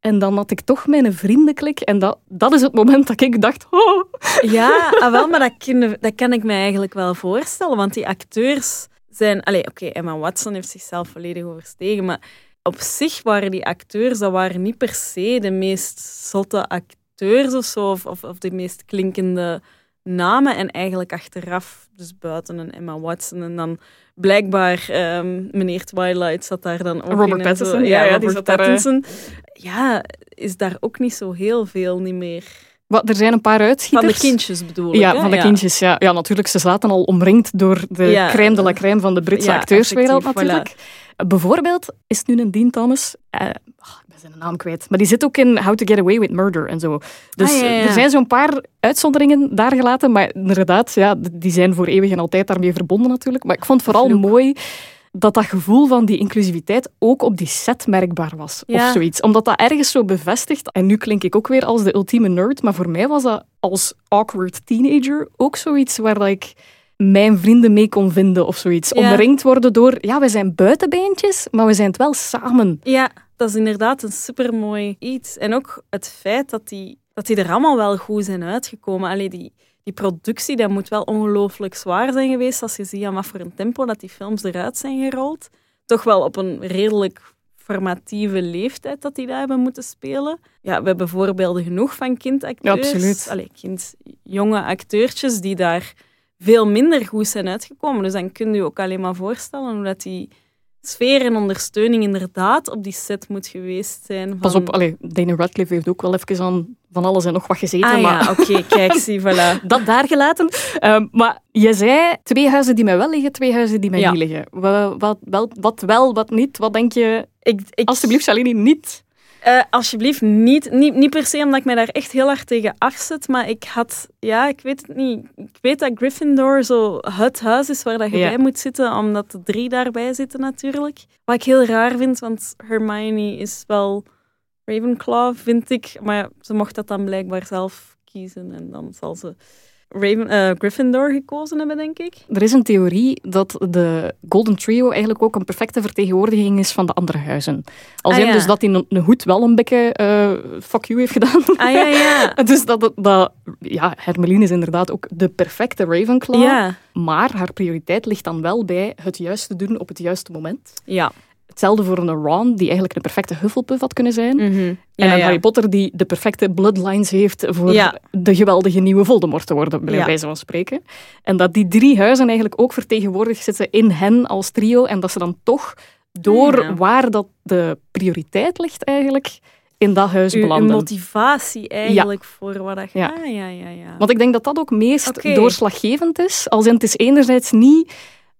en dan had ik toch mijn vriendenklik. En dat, dat is het moment dat ik dacht, oh. Ja, ah, wel, maar dat, kun, dat kan ik me eigenlijk wel voorstellen. Want die acteurs zijn... Oké, Emma Watson heeft zichzelf volledig overstegen, maar op zich waren die acteurs, dat waren niet per se de meest zotte acteurs of zo, of, of de meest klinkende namen. En eigenlijk achteraf, dus buiten een Emma Watson en dan blijkbaar um, meneer Twilight zat daar dan ook Robert in. Pattinson. Ja, ja, Robert Pattinson. Daar, ja, is daar ook niet zo heel veel niet meer. Wat, er zijn een paar uitschieters. Van de kindjes bedoel ik. Ja, hè? van de ja. kindjes. Ja. ja, natuurlijk. Ze zaten al omringd door de crème de la crème van de Britse acteurswereld natuurlijk. Bijvoorbeeld is nu een Dean Thomas. eh, ah, ik ben zijn naam kwijt. Maar die zit ook in How to Get Away with Murder en zo. Dus Ah, ja, ja. er zijn zo'n paar uitzonderingen daar gelaten. Maar inderdaad, ja, die zijn voor eeuwig en altijd daarmee verbonden natuurlijk. Maar ik vond het vooral Vloek. mooi dat dat gevoel van die inclusiviteit ook op die set merkbaar was. Of zoiets. Omdat dat ergens zo bevestigt. En nu klink ik ook weer als de ultieme nerd. Maar voor mij was dat als awkward teenager ook zoiets waar dat ik mijn vrienden mee kon vinden of zoiets. Ja. Omringd worden door, ja, we zijn buitenbeentjes, maar we zijn het wel samen. Ja, dat is inderdaad een supermooi iets. En ook het feit dat die, dat die er allemaal wel goed zijn uitgekomen. Allee, die, die productie, dat moet wel ongelooflijk zwaar zijn geweest als je ziet aan wat voor een tempo dat die films eruit zijn gerold. Toch wel op een redelijk formatieve leeftijd dat die daar hebben moeten spelen. Ja, we hebben voorbeelden genoeg van kindacteurs. Ja, absoluut. Allee, kind, jonge acteurtjes die daar veel minder goed zijn uitgekomen. Dus dan kun je je ook alleen maar voorstellen hoe dat die sfeer en ondersteuning inderdaad op die set moet geweest zijn. Van... Pas op, allee, Dana Radcliffe heeft ook wel even aan van alles en nog wat gezeten. Ah maar ja, oké, kijk, zie, voilà. dat daar gelaten. Ehm, maar je zei twee huizen die mij wel liggen, twee huizen die mij Ja. niet liggen. Wat, wat, wel, wat wel, wat niet? Wat denk je? Ik, ik, Alsjeblieft, Shalini, niet. Eh, alsjeblieft, niet, niet, niet per se omdat ik mij daar echt heel hard tegen afzet, maar ik had, ja, ik weet het niet. Ik weet dat Gryffindor zo het huis is waar dat je Ja. bij moet zitten, omdat de drie daarbij zitten natuurlijk. Wat ik heel raar vind, want Hermione is wel Ravenclaw, vind ik, maar ze mocht dat dan blijkbaar zelf kiezen en dan zal ze Raven, eh, Gryffindor gekozen hebben, denk ik. Er is een theorie dat de Golden Trio eigenlijk ook een perfecte vertegenwoordiging is van de andere huizen. Als Ah, in ja. dus dat hij een, hoed wel een beetje eh, fuck you heeft gedaan. Ah ja, ja. Dus dat, dat, dat- ja, Hermeline is inderdaad ook de perfecte Ravenclaw. Ja, Maar haar prioriteit ligt dan wel bij het juiste doen op het juiste moment. ja. Hetzelfde voor een Ron, die eigenlijk een perfecte Hufflepuff had kunnen zijn. Mhm. En Ja, een ja. Harry Potter die de perfecte bloodlines heeft voor Ja. de geweldige nieuwe Voldemort te worden, bij wijze van spreken. En dat die drie huizen eigenlijk ook vertegenwoordigd zitten in hen als trio. En dat ze dan toch door waar dat de prioriteit ligt eigenlijk, in dat huis Uw, belanden. motivatie eigenlijk voor wat dat Ja. Ah, ja, ja, ja. Want ik denk dat dat ook meest doorslaggevend is. Als in het is enerzijds niet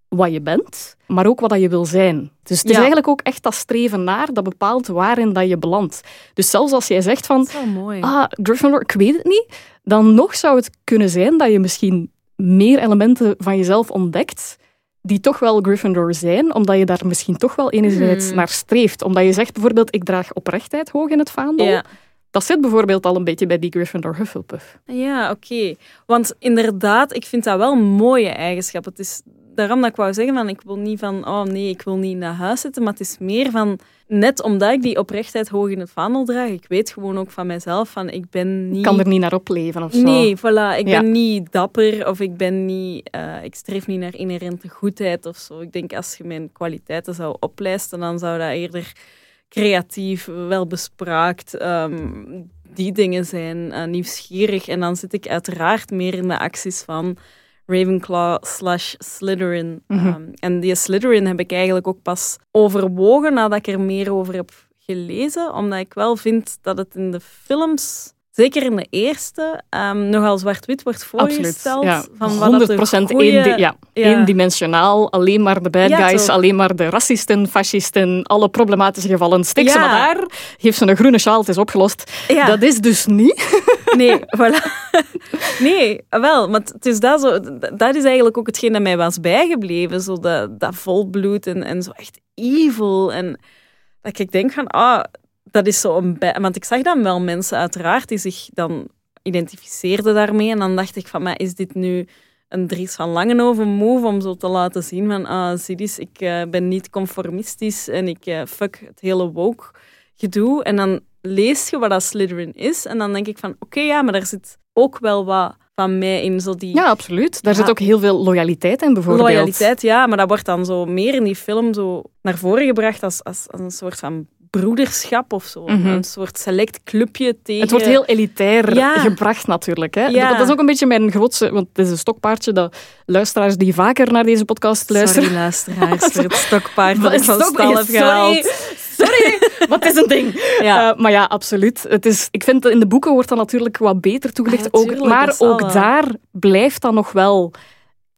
wat je bent, maar ook wat dat je wil zijn. Dus het is eigenlijk ook echt dat streven naar dat bepaalt waarin dat je belandt. Dus zelfs als jij zegt van, mooi. ah, Gryffindor, ik weet het niet, dan nog zou het kunnen zijn dat je misschien meer elementen van jezelf ontdekt die toch wel Gryffindor zijn, omdat je daar misschien toch wel enerzijds Hmm. naar streeft. Omdat je zegt bijvoorbeeld, ik draag oprechtheid hoog in het vaandel. ja. Dat zit bijvoorbeeld al een beetje bij die Gryffindor Hufflepuff. Ja, oké. Want inderdaad, ik vind dat wel een mooie eigenschap. Het is daarom dat ik wou zeggen van ik wil niet van oh nee, ik wil niet naar huis zitten, maar het is meer van net omdat ik die oprechtheid hoog in het vaandel draag, ik weet gewoon ook van mezelf van ik ben niet Ik kan er niet naar opleven of zo. Nee, voilà. Ik Ja. ben niet dapper of ik ben niet... eh, ik streef niet naar inherente goedheid of zo. Ik denk als je mijn kwaliteiten zou oplijsten, dan zou dat eerder creatief, wel bespraakt, ehm, die dingen zijn, eh, nieuwsgierig. En dan zit ik uiteraard meer in de acties van Ravenclaw slash Slytherin. Mhm. Ehm, en die Slytherin heb ik eigenlijk ook pas overwogen nadat ik er meer over heb gelezen, omdat ik wel vind dat het in de films, zeker in de eerste, ehm, nogal zwart-wit wordt voorgesteld. Ja, van wat 100% dat goeie- ja, ja. eendimensionaal. Alleen maar de bad guys, alleen maar de racisten, fascisten, alle problematische gevallen. Stik ze maar daar, geef ze een groene sjaal, het is opgelost. Dat is dus niet. Nee, voilà. Nee, wel, maar het is dat, zo, dat is eigenlijk ook hetgeen dat mij was bijgebleven. Zo dat, dat volbloed en, en zo echt evil. En dat ik denk van, ah, dat is zo een... Want ik zag dan wel mensen uiteraard die zich dan identificeerden daarmee. En dan dacht ik van, is dit nu een Dries van Langenhoven move om zo te laten zien van, ah, zie eens, ik uh, ben niet conformistisch en ik uh, fuck het hele woke gedoe. En dan lees je wat dat Slytherin is en dan denk ik van, oké, ja, maar daar zit ook wel wat van mij in. Zo die, ja, absoluut. Daar zit ook heel veel loyaliteit in, bijvoorbeeld. Loyaliteit, ja, maar dat wordt dan zo meer in die film zo naar voren gebracht als, als, als een soort van broederschap of zo. Mhm. Een soort select clubje tegen... Het wordt heel elitair gebracht natuurlijk. Hè? Dat is ook een beetje mijn grootste... Want het is een stokpaardje dat luisteraars die vaker naar deze podcast luisteren... Sorry, luisteraars, voor het stokpaard dat ik van stal heb gehaald. Sorry, wat is een ding? Ja. Uh, maar ja, absoluut. Het is, ik vind in de boeken wordt dat natuurlijk wat beter toegelicht. Ah, ook, maar ook daar blijft dat nog wel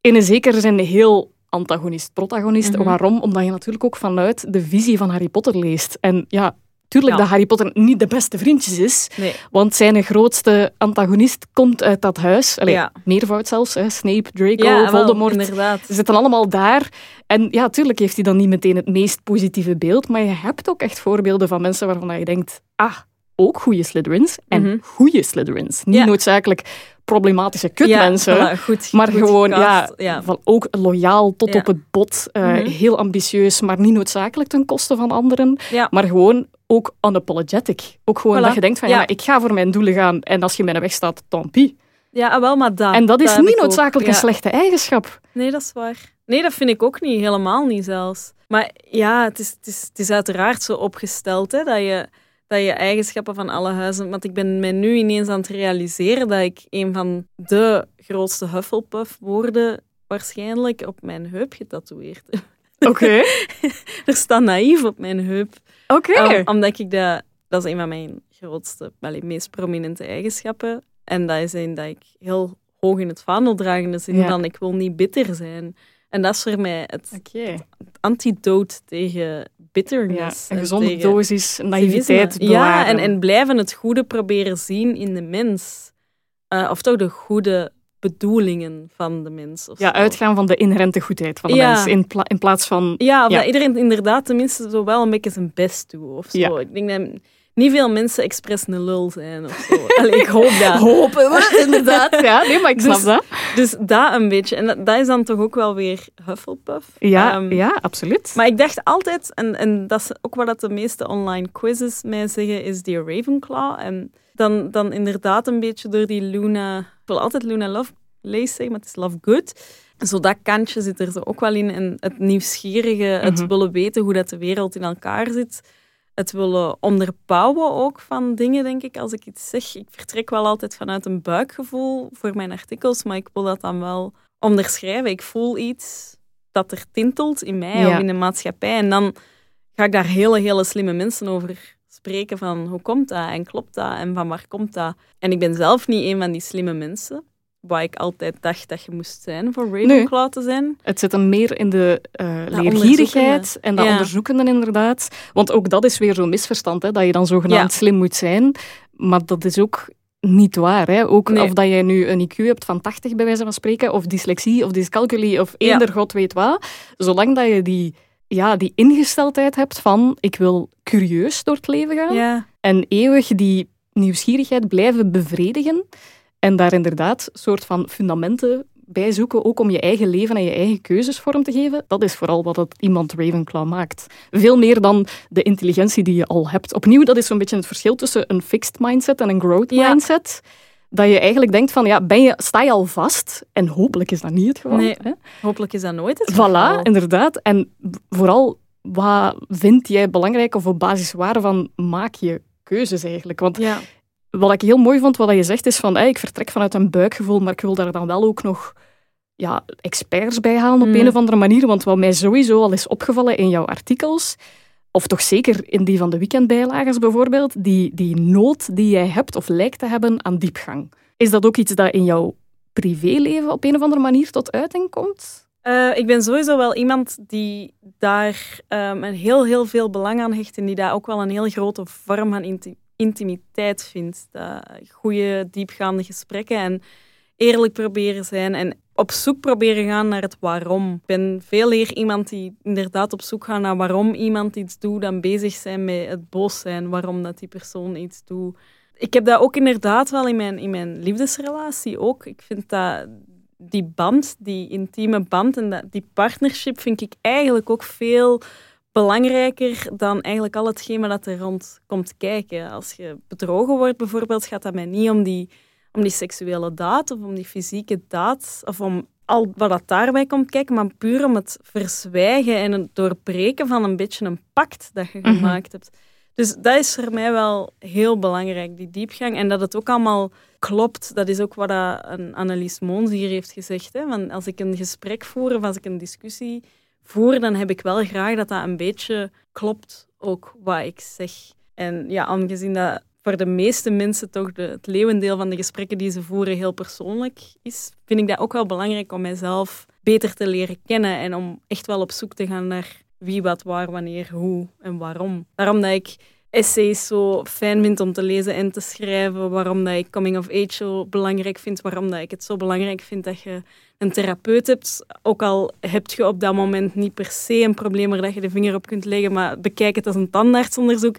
in een zekere zin heel antagonist-protagonist. Mhm. Waarom? Omdat je natuurlijk ook vanuit de visie van Harry Potter leest. En ja, tuurlijk dat Harry Potter niet de beste vriendjes is. Nee. Want zijn grootste antagonist komt uit dat huis. Allee, meervoud zelfs. Hè. Snape, Draco, ja, Voldemort. inderdaad. Ze zitten allemaal daar. En ja, tuurlijk heeft hij dan niet meteen het meest positieve beeld. Maar je hebt ook echt voorbeelden van mensen waarvan je denkt... Ah, ook goede Slytherins en mm goede Slytherins. Niet noodzakelijk problematische kutmensen, ja, goed, maar gewoon ja, ja, Van ook loyaal tot op het bot, uh, heel ambitieus, maar niet noodzakelijk ten koste van anderen, maar gewoon ook unapologetic. Ook gewoon dat je denkt van ja, ik ga voor mijn doelen gaan en als je mij weg staat, tant pis. Ja, wel, maar dat. En dat is niet noodzakelijk een slechte eigenschap. Nee, dat is waar. Nee, dat vind ik ook niet. Helemaal niet zelfs. Maar ja, het is, het is, het is uiteraard zo opgesteld hè, dat je dat je eigenschappen van alle huizen... Want ik ben mij nu ineens aan het realiseren dat ik een van de grootste Hufflepuff-woorden waarschijnlijk op mijn heup getatoeëerd heb. Oké. er staat naïef op mijn heup. Oké. omdat ik dat... Dat is een van mijn grootste, wel, meest prominente eigenschappen. En dat is een dat ik heel hoog in het vaandel draag. In de zin van, ik wil niet bitter zijn. En dat is voor mij het, okay. antidoot tegen bitterness. een gezonde dosis naïviteit Ja, en, en blijven het goede proberen zien in de mens. Uh, of toch de goede bedoelingen van de mens. ja, uitgaan van de inherente goedheid van de mens in, in plaats van... Ja, dat iedereen inderdaad tenminste zo wel een beetje zijn best doet. Of zo. Ik denk dat niet veel mensen expres een lul zijn of zo. Allee, ik hoop dat. Hopen we, inderdaad. Ja, nee, maar ik snap dus, dat. Dus dat een beetje. En dat, is dan toch ook wel weer Hufflepuff. Ja, um, ja absoluut. Maar ik dacht altijd, en, en dat is ook wat de meeste online quizzes mij zeggen, is die Ravenclaw. En dan, dan inderdaad een beetje door die Luna... Ik wil altijd Luna Love lezen zeggen, maar het is Love Good. Zo dat kantje zit er zo ook wel in. En het nieuwsgierige, het mhm. willen weten hoe dat de wereld in elkaar zit het willen onderbouwen ook van dingen, denk ik. Als ik iets zeg, ik vertrek wel altijd vanuit een buikgevoel voor mijn artikels, maar ik wil dat dan wel onderschrijven. Ik voel iets dat er tintelt in mij of in de maatschappij. En dan ga ik daar hele, hele slimme mensen over spreken van hoe komt dat en klopt dat en van waar komt dat. En ik ben zelf niet een van die slimme mensen waar ik altijd dacht dat je moest zijn voor Ravenclaw te zijn. Het zit hem meer in de uh, leergierigheid en dat ja. onderzoekende inderdaad. Want ook dat is weer zo'n misverstand, hè, dat je dan zogenaamd slim moet zijn. Maar dat is ook niet waar. Hè? Ook of dat jij nu een IQ hebt van 80 bij wijze van spreken, of dyslexie, of dyscalculie, of eender god weet wat. Zolang dat je die, ja, die ingesteldheid hebt van ik wil curieus door het leven gaan en eeuwig die nieuwsgierigheid blijven bevredigen, en daar inderdaad soort van fundamenten bij zoeken, ook om je eigen leven en je eigen keuzes vorm te geven. Dat is vooral wat het iemand Ravenclaw maakt. Veel meer dan de intelligentie die je al hebt. Opnieuw, dat is zo'n beetje het verschil tussen een fixed mindset en een growth mindset. Dat je eigenlijk denkt van, ja, ben je, sta je al vast? En hopelijk is dat niet het geval. Nee, hè? hopelijk is dat nooit het geval. Voilà, inderdaad. En vooral, wat vind jij belangrijk of op basis waarvan maak je keuzes eigenlijk? Want ja wat ik heel mooi vond, wat je zegt, is van ik vertrek vanuit een buikgevoel, maar ik wil daar dan wel ook nog ja, experts bij halen op mm. een of andere manier. Want wat mij sowieso al is opgevallen in jouw artikels, of toch zeker in die van de weekendbijlagers bijvoorbeeld, die, die nood die jij hebt of lijkt te hebben aan diepgang. Is dat ook iets dat in jouw privéleven op een of andere manier tot uiting komt? Uh, ik ben sowieso wel iemand die daar um, een heel, heel veel belang aan hecht en die daar ook wel een heel grote vorm van intimiteit vind. Dat goede, diepgaande gesprekken en eerlijk proberen zijn en op zoek proberen gaan naar het waarom. Ik ben veel eer iemand die inderdaad op zoek gaat naar waarom iemand iets doet, dan bezig zijn met het boos zijn, waarom dat die persoon iets doet. Ik heb dat ook inderdaad wel in mijn, in mijn liefdesrelatie ook. Ik vind dat die band, die intieme band en dat, die partnership vind ik eigenlijk ook veel belangrijker dan eigenlijk al hetgeen dat er rond komt kijken. Als je bedrogen wordt bijvoorbeeld, gaat dat mij niet om die, om die seksuele daad of om die fysieke daad of om al wat dat daarbij komt kijken, maar puur om het verzwijgen en het doorbreken van een beetje een pact dat je gemaakt hebt. Dus dat is voor mij wel heel belangrijk, die diepgang. En dat het ook allemaal klopt. Dat is ook wat een Annelies Moons hier heeft gezegd. Hè? Want als ik een gesprek voer of als ik een discussie voer, dan heb ik wel graag dat dat een beetje klopt, ook wat ik zeg. En ja, aangezien dat voor de meeste mensen toch het leeuwendeel van de gesprekken die ze voeren heel persoonlijk is, vind ik dat ook wel belangrijk om mijzelf beter te leren kennen en om echt wel op zoek te gaan naar wie, wat, waar, wanneer, hoe en waarom. Daarom dat ik essays zo fijn vind om te lezen en te schrijven, waarom dat ik coming of age zo belangrijk vind, waarom dat ik het zo belangrijk vind dat je een therapeut hebt. Ook al heb je op dat moment niet per se een probleem waar je de vinger op kunt leggen, maar bekijk het als een tandartsonderzoek.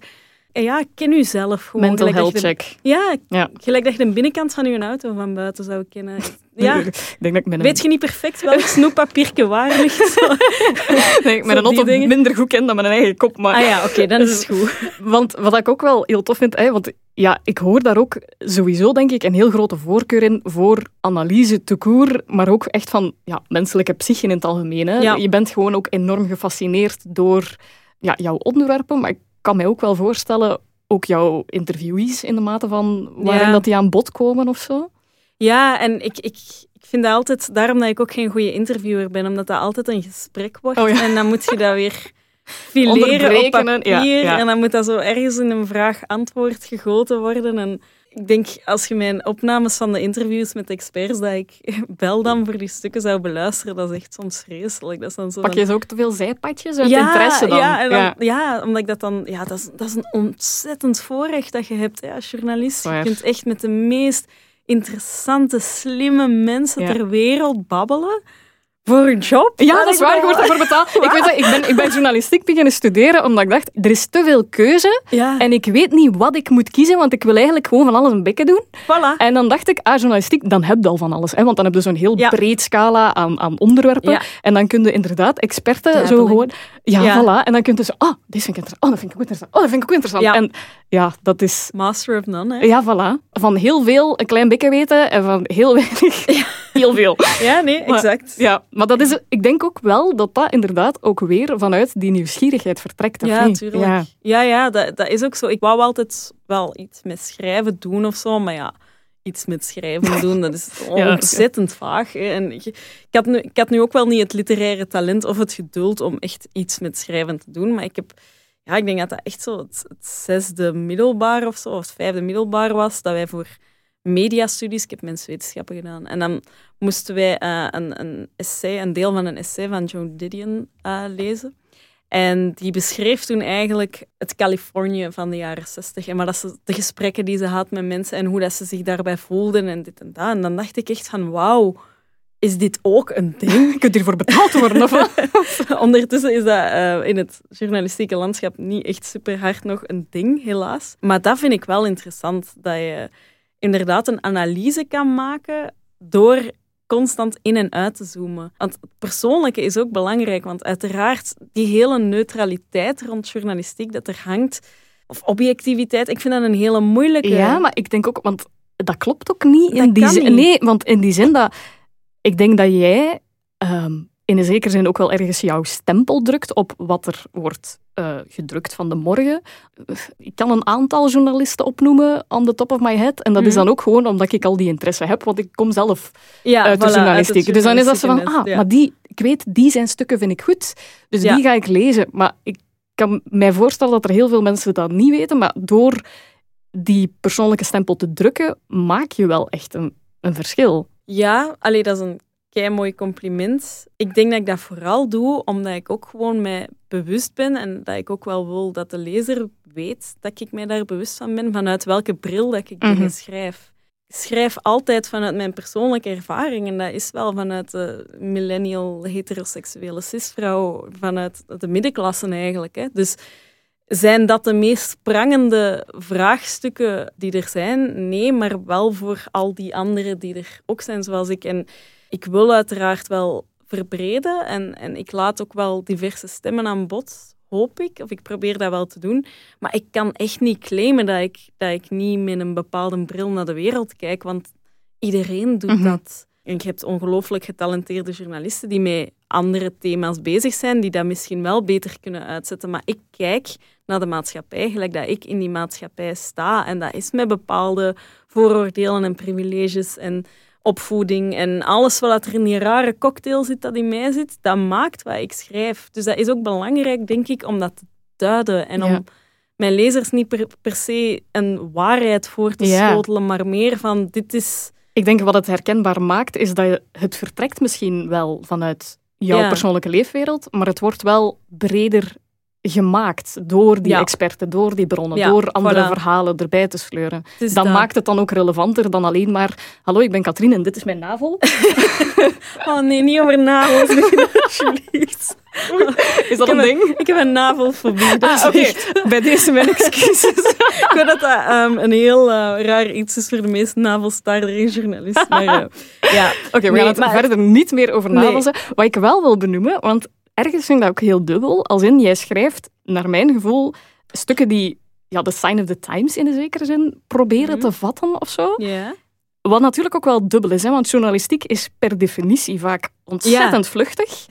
En ja, ken u zelf gewoon. Mental health check. Ja, ja, gelijk dat je de binnenkant van je auto van buiten zou kennen. Ja. ik denk dat ik met Weet je niet perfect welk snoeppapiertje waar ligt? nee, ik met een auto minder goed ken dan mijn eigen kop. Maar... Ah ja, oké, dan is het goed. Want wat ik ook wel heel tof vind, hè, want ja, ik hoor daar ook sowieso, denk ik, een heel grote voorkeur in voor analyse te koer, maar ook echt van ja, menselijke psyche in het algemeen. Hè. Ja. Je bent gewoon ook enorm gefascineerd door ja, jouw onderwerpen, maar kan mij ook wel voorstellen, ook jouw interviewees in de mate van waarin dat die aan bod komen of zo. Ja, en ik, ik, ik vind dat altijd, daarom dat ik ook geen goede interviewer ben, omdat dat altijd een gesprek wordt. Oh en dan moet je dat weer fileren op papier. En dan moet dat zo ergens in een vraag-antwoord gegoten worden. En ik denk, als je mijn opnames van de interviews met experts dat ik bel dan voor die stukken zou beluisteren, dat is echt soms vreselijk. Dat is dan zo Pak je zo ook te veel zijpadjes uit ja, interesse dan? Ja, dan, ja. ja, omdat ik dat dan... Ja, dat is, dat is een ontzettend voorrecht dat je hebt hè, als journalist. Je kunt echt met de meest interessante, slimme mensen ter wereld babbelen voor een job? Ja, dat is waar. Je wordt ervoor betaald. Ik, weet dat, ik, ben, ik ben journalistiek beginnen studeren omdat ik dacht, er is te veel keuze en ik weet niet wat ik moet kiezen, want ik wil eigenlijk gewoon van alles een bekken doen. Voilà. En dan dacht ik, ah, journalistiek, dan heb je al van alles. Hè, want dan heb je zo'n heel breed scala aan, aan onderwerpen. En dan kun je inderdaad experten zo gewoon... Ja, voilà. En dan kun je zo, ah, dit vind ik interessant. Oh, dat vind ik ook interessant. Oh, dat vind ik ook interessant. En ja, dat is... Master of none, hè? Ja, voilà. Van heel veel een klein bekken weten en van heel weinig heel veel. Ja, nee, exact. ja, maar dat is, ik denk ook wel dat dat inderdaad ook weer vanuit die nieuwsgierigheid vertrekt. Ja, natuurlijk. Ja, ja, ja dat, dat is ook zo. Ik wou altijd wel iets met schrijven doen of zo, maar ja iets met schrijven doen. Dat is ontzettend vaag. En ik, ik, had nu, ik had nu ook wel niet het literaire talent of het geduld om echt iets met schrijven te doen. Maar ik heb, ja, ik denk dat dat echt zo het, het zesde middelbaar of zo, of het vijfde middelbaar was, dat wij voor mediastudies, ik heb menswetenschappen gedaan. En dan moesten wij uh, een, een, essay, een deel van een essay van Joan Didion uh, lezen. En die beschreef toen eigenlijk het Californië van de jaren zestig. En maar dat ze, de gesprekken die ze had met mensen en hoe dat ze zich daarbij voelden en dit en dat. En dan dacht ik echt van, wauw, is dit ook een ding? Je kunt hiervoor betaald worden. Of Ondertussen is dat uh, in het journalistieke landschap niet echt super hard nog een ding, helaas. Maar dat vind ik wel interessant, dat je inderdaad een analyse kan maken door constant in en uit te zoomen. Want het persoonlijke is ook belangrijk, want uiteraard die hele neutraliteit rond journalistiek dat er hangt, of objectiviteit, ik vind dat een hele moeilijke. Ja, maar ik denk ook, want dat klopt ook niet in die zin. Nee, want in die zin dat ik denk dat jij ehm, in een zekere zin ook wel ergens jouw stempel drukt op wat er wordt uh, gedrukt van de morgen. Ik kan een aantal journalisten opnoemen on the top of my head. En dat is mhm. dan ook gewoon omdat ik al die interesse heb, want ik kom zelf ja, uit, de journalistiek. Dus dan is dat zo van, ah, maar die, ik weet, die zijn stukken vind ik goed, dus die ga ik lezen. Maar ik kan mij voorstellen dat er heel veel mensen dat niet weten, maar door die persoonlijke stempel te drukken, maak je wel echt een, een verschil. Ja, alleen dat is een kei mooi compliment. Ik denk dat ik dat vooral doe omdat ik ook gewoon mij bewust ben en dat ik ook wel wil dat de lezer weet dat ik mij daar bewust van ben, vanuit welke bril dat ik dingen Mhm. schrijf. Ik schrijf altijd vanuit mijn persoonlijke ervaring en dat is wel vanuit de millennial heteroseksuele cisvrouw, vanuit de middenklasse eigenlijk. Hè. Dus zijn dat de meest prangende vraagstukken die er zijn? Nee, maar wel voor al die anderen die er ook zijn, zoals ik. En ik wil uiteraard wel verbreden en, en ik laat ook wel diverse stemmen aan bod, hoop ik. Of ik probeer dat wel te doen. Maar ik kan echt niet claimen dat ik, dat ik niet met een bepaalde bril naar de wereld kijk, want iedereen doet Mhm. dat. En je hebt ongelooflijk getalenteerde journalisten die met andere thema's bezig zijn, die dat misschien wel beter kunnen uitzetten. Maar ik kijk naar de maatschappij, gelijk dat ik in die maatschappij sta. En dat is met bepaalde vooroordelen en privileges en opvoeding en alles wat er in die rare cocktail zit dat in mij zit, dat maakt wat ik schrijf. Dus dat is ook belangrijk, denk ik, om dat te duiden en om Ja. mijn lezers niet per, per se een waarheid voor te Ja. schotelen, maar meer van dit is... Ik denk wat het herkenbaar maakt, is dat het vertrekt misschien wel vanuit jouw Ja. persoonlijke leefwereld, maar het wordt wel breder gemaakt door die Ja. experten, door die bronnen, Ja, door andere voilà. verhalen erbij te sleuren. Dan dat. maakt het dan ook relevanter dan alleen maar hallo, ik ben Katrien en dit is mijn navel. Oh nee, niet over beginnen, alsjeblieft. Is dat een ding? Ik heb een navelfobie. Ah, echt- Bij deze mijn excuses. Ik weet dat dat ehm, een heel eh, raar iets is voor de meest navelstaarder journalist. Maar eh, ja, Oké, we Nee, gaan het maar- verder niet meer over navels. Wat ik wel wil benoemen, want ergens vind ik dat ook heel dubbel. Als in, jij schrijft, naar mijn gevoel, stukken die ja, de sign of the times in een zekere zin proberen Mhm. te vatten of zo. Wat natuurlijk ook wel dubbel is, hè, want journalistiek is per definitie vaak ontzettend vluchtig.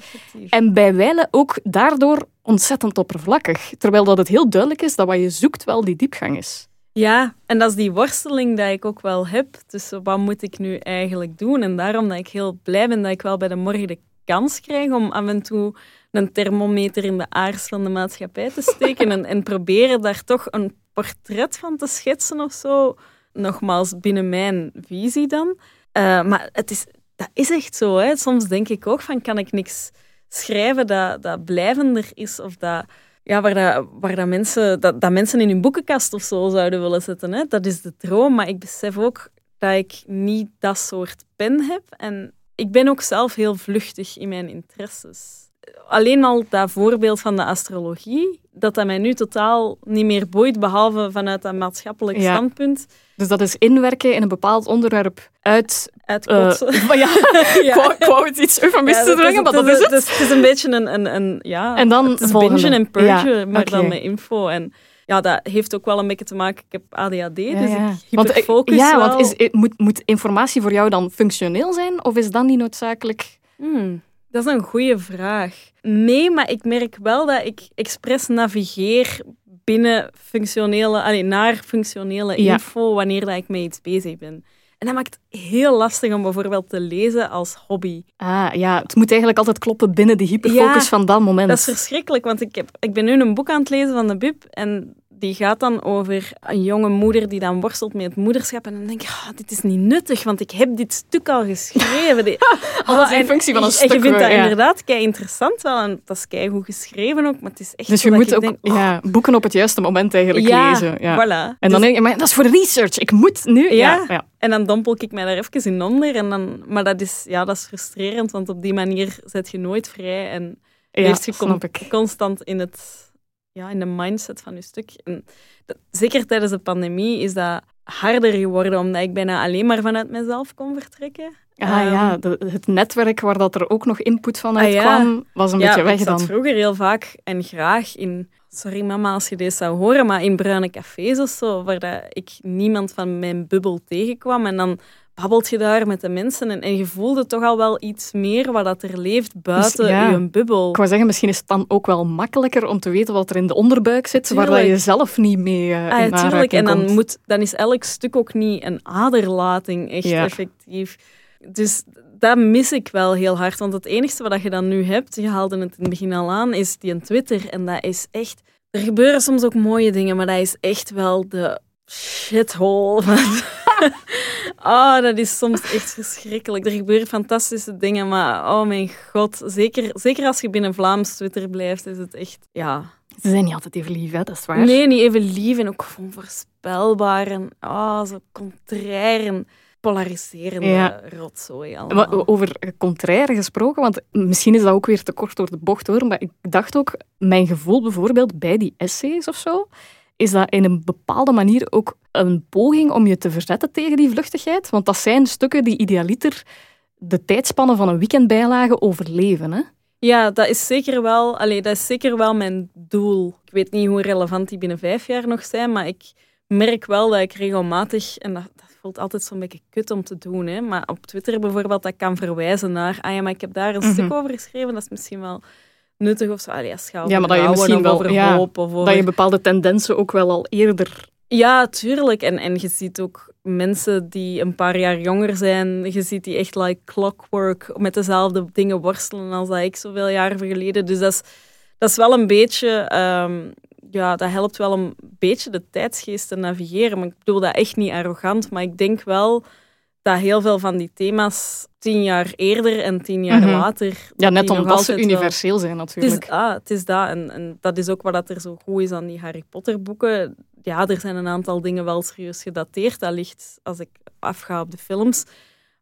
En bij wijlen ook daardoor ontzettend oppervlakkig. Terwijl dat het heel duidelijk is dat wat je zoekt wel die diepgang is. Ja, en dat is die worsteling die ik ook wel heb. tussen wat moet ik nu eigenlijk doen? En daarom dat ik heel blij ben dat ik wel bij de morgen de kans krijg om af en toe een thermometer in de aars van de maatschappij te steken en, en proberen daar toch een portret van te schetsen of zo. Nogmaals, binnen mijn visie dan. Eh, maar het is, dat is echt zo. Hè. Soms denk ik ook van, kan ik niks schrijven dat, dat blijvender is of dat ja, waar, dat, waar dat, mensen, dat, dat mensen in hun boekenkast of zo zouden willen zetten. Hè. Dat is de droom, maar ik besef ook dat ik niet dat soort pen heb. En ik ben ook zelf heel vluchtig in mijn interesses. Alleen al dat voorbeeld van de astrologie, dat dat mij nu totaal niet meer boeit, behalve vanuit dat maatschappelijk Ja. standpunt, Dus dat is inwerken in een bepaald onderwerp uit... eh, uitkotsen. maar ja, ik wou- ik wou het iets eufemistisch Ja, brengen, maar dat is het. Dus het is een beetje een... een, een ja, En dan het is bingen en purgen, Ja, maar dan met info. En ja, dat heeft ook wel een beetje te maken... Ik heb ADHD, dus ik eh, hyperfocus ja, wel. want is, eh, moet, moet informatie voor jou dan functioneel zijn? Of is dat niet noodzakelijk... Hmm, dat is een goede vraag. Nee, maar ik merk wel dat ik expres navigeer binnen functionele, allee, naar functionele Ja. info wanneer dat ik mee iets bezig ben. En dat maakt het heel lastig om bijvoorbeeld te lezen als hobby. Ah, ja, het moet eigenlijk altijd kloppen binnen de hyperfocus Ja, van dat moment. Dat is verschrikkelijk, want ik, heb, ik ben nu een boek aan het lezen van de Bib en die gaat dan over een jonge moeder die dan worstelt met het moederschap. En dan denk ik, ah, dit is niet nuttig, want ik heb dit stuk al geschreven. Die- Oh, in en- functie van een en stuk. je vindt dat ja. inderdaad kei interessant wel en dat is kei goed geschreven ook, maar het is echt Dus je moet ook denk, oh, ja, boeken op het juiste moment eigenlijk ja, lezen. Ja. voilà. En dan Dus- denk je, maar dat is voor research. Ik moet nu... Ja, Ja. ja. en dan dompel ik mij daar even in onder. En dan, maar dat is, ja, dat is frustrerend, want op die manier zet je nooit vrij en ja leeft je constant in, het, ja, in de mindset van je stuk. En dat- zeker tijdens de pandemie is dat harder geworden, omdat ik bijna alleen maar vanuit mezelf kon vertrekken. Ah Ehm, ja, de- het netwerk waar dat er ook nog input van uit Ah, ja. kwam, was een ja, beetje ik weg zat dan. vroeger heel vaak en graag in... Sorry mama als je dit zou horen, maar in bruine cafés of zo, waar dat ik niemand van mijn bubbel tegenkwam. En dan babbelt je daar met de mensen en, en je voelde toch al wel iets meer wat dat er leeft buiten Dus ja. je bubbel. Ik wou zeggen, misschien is het dan ook wel makkelijker om te weten wat er in de onderbuik zit, waar dat je Tuurlijk. zelf niet mee eh Ah, in ja, tuurlijk. En dan, moet, dan is elk stuk ook niet een aderlating echt Ja. effectief. Dus dat mis ik wel heel hard. Want het enige wat je dan nu hebt, je haalde het in het begin al aan, is die een Twitter. En dat is echt... Er gebeuren soms ook mooie dingen, maar dat is echt wel de shithole van Oh, dat is soms echt verschrikkelijk. Er gebeuren fantastische dingen, maar oh mijn god. Zeker, zeker als je binnen Vlaams Twitter blijft, is het echt, ja... Ze zijn niet altijd even lief, hè? dat is waar. Nee, niet even lief en ook onvoorspelbaar en oh, zo contrair en polariserende ja. rotzooi allemaal. Over contraire gesproken, want misschien is dat ook weer te kort door de bocht hoor, maar ik dacht ook, mijn gevoel bijvoorbeeld bij die essays of zo, is dat in een bepaalde manier ook een poging om je te verzetten tegen die vluchtigheid. Want dat zijn stukken die idealiter de tijdspannen van een weekendbijlage overleven. Hè? Ja, dat is, zeker wel, allez, dat is zeker wel mijn doel. Ik weet niet hoe relevant die binnen vijf jaar nog zijn, maar ik merk wel dat ik regelmatig, en dat, dat voelt altijd zo'n beetje kut om te doen, hè, maar op Twitter bijvoorbeeld, dat kan verwijzen naar, ah ja, maar ik heb daar een stuk mhm. over geschreven, dat is misschien wel nuttig of zo. Allee, als ja, maar dat je misschien wel ja, of over... dat je bepaalde tendensen ook wel al eerder. Ja, tuurlijk. En, en je ziet ook mensen die een paar jaar jonger zijn, je ziet die echt like clockwork met dezelfde dingen worstelen als dat ik zoveel jaar geleden. Dus dat is, dat is wel een beetje, um, ja, dat helpt wel een beetje de tijdsgeest te navigeren. Maar ik bedoel dat echt niet arrogant, maar ik denk wel dat heel veel van die thema's tien jaar eerder en tien jaar mhm. later... Ja, net omdat ze universeel zijn natuurlijk. Het is, ah, het is dat. En, en, dat is ook wat er zo goed is aan die Harry Potter boeken. Ja, er zijn een aantal dingen wel serieus gedateerd. Dat ligt als ik afga op de films.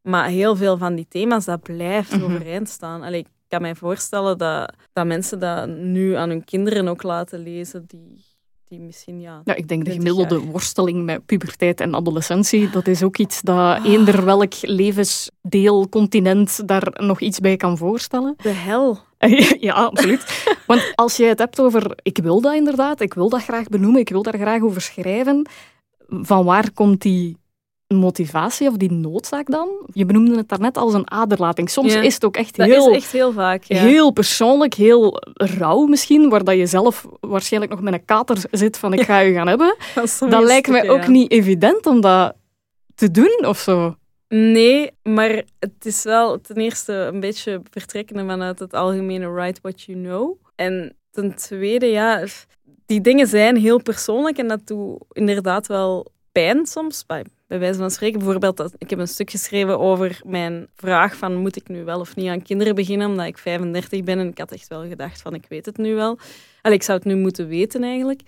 Maar heel veel van die thema's, dat blijft mm overeind staan. Allee, ik kan mij voorstellen dat, dat mensen dat nu aan hun kinderen ook laten lezen, die die misschien, ja... Ja, ik denk de gemiddelde worsteling met puberteit en adolescentie, dat is ook iets dat ah. eender welk levensdeel, continent daar nog iets bij kan voorstellen. De hel. ja, absoluut. Want als je het hebt over, ik wil dat inderdaad, ik wil dat graag benoemen, ik wil daar graag over schrijven, van waar komt die motivatie of die noodzaak dan? Je benoemde het daarnet als een aderlating. Soms is het ook echt dat heel, is echt heel vaak. Ja. Heel persoonlijk, heel rauw misschien, waar dat je zelf waarschijnlijk nog met een kater zit van ik ga je gaan hebben. Dat, dat lijkt mij ook niet evident om dat te doen of zo. Nee, maar het is wel ten eerste een beetje vertrekken vanuit het algemene write what you know. En ten tweede, ja, die dingen zijn heel persoonlijk en dat doet inderdaad wel pijn soms. Bij, bij wijze van spreken, bijvoorbeeld, dat, ik heb een stuk geschreven over mijn vraag van moet ik nu wel of niet aan kinderen beginnen, omdat ik 35 ben en ik had echt wel gedacht van ik weet het nu wel. Allee, ik zou het nu moeten weten eigenlijk.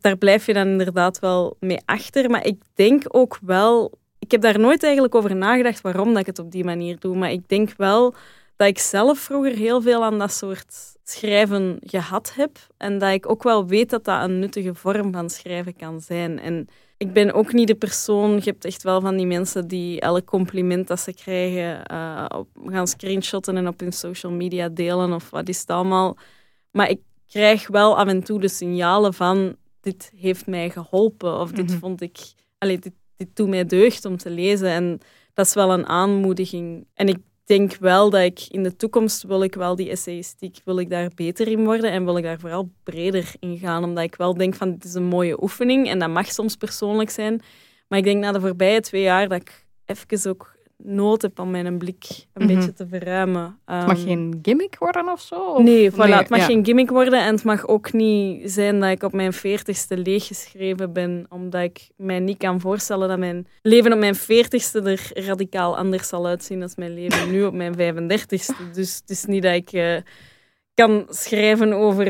Daar blijf je dan inderdaad wel mee achter. Maar ik denk ook wel, ik heb daar nooit eigenlijk over nagedacht waarom dat ik het op die manier doe, maar ik denk wel dat ik zelf vroeger heel veel aan dat soort schrijven gehad heb. En dat ik ook wel weet dat dat een nuttige vorm van schrijven kan zijn. En ik ben ook niet de persoon. Je hebt echt wel van die mensen die elk compliment dat ze krijgen uh, op, gaan screenshotten en op hun social media delen of wat is het allemaal. Maar ik krijg wel af en toe de signalen van dit heeft mij geholpen of dit mhm. vond ik, allee, dit, dit doet mij deugd om te lezen. En dat is wel een aanmoediging. En ik denk wel dat ik in de toekomst wil ik wel die essayistiek, wil ik daar beter in worden en wil ik daar vooral breder in gaan. Omdat ik wel denk van dit is een mooie oefening en dat mag soms persoonlijk zijn. Maar ik denk na de voorbije twee jaar dat ik even ook nood heb om mijn blik een mhm. beetje te verruimen. het mag ehm, geen gimmick worden of zo? Nee, voilà, het mag geen gimmick worden en het mag ook niet zijn dat ik op mijn veertigste leeggeschreven ben, omdat ik mij niet kan voorstellen dat mijn leven op mijn veertigste er radicaal anders zal uitzien dan mijn leven nu op mijn 35ste. Dus het is niet dat ik... Uh, kan schrijven over,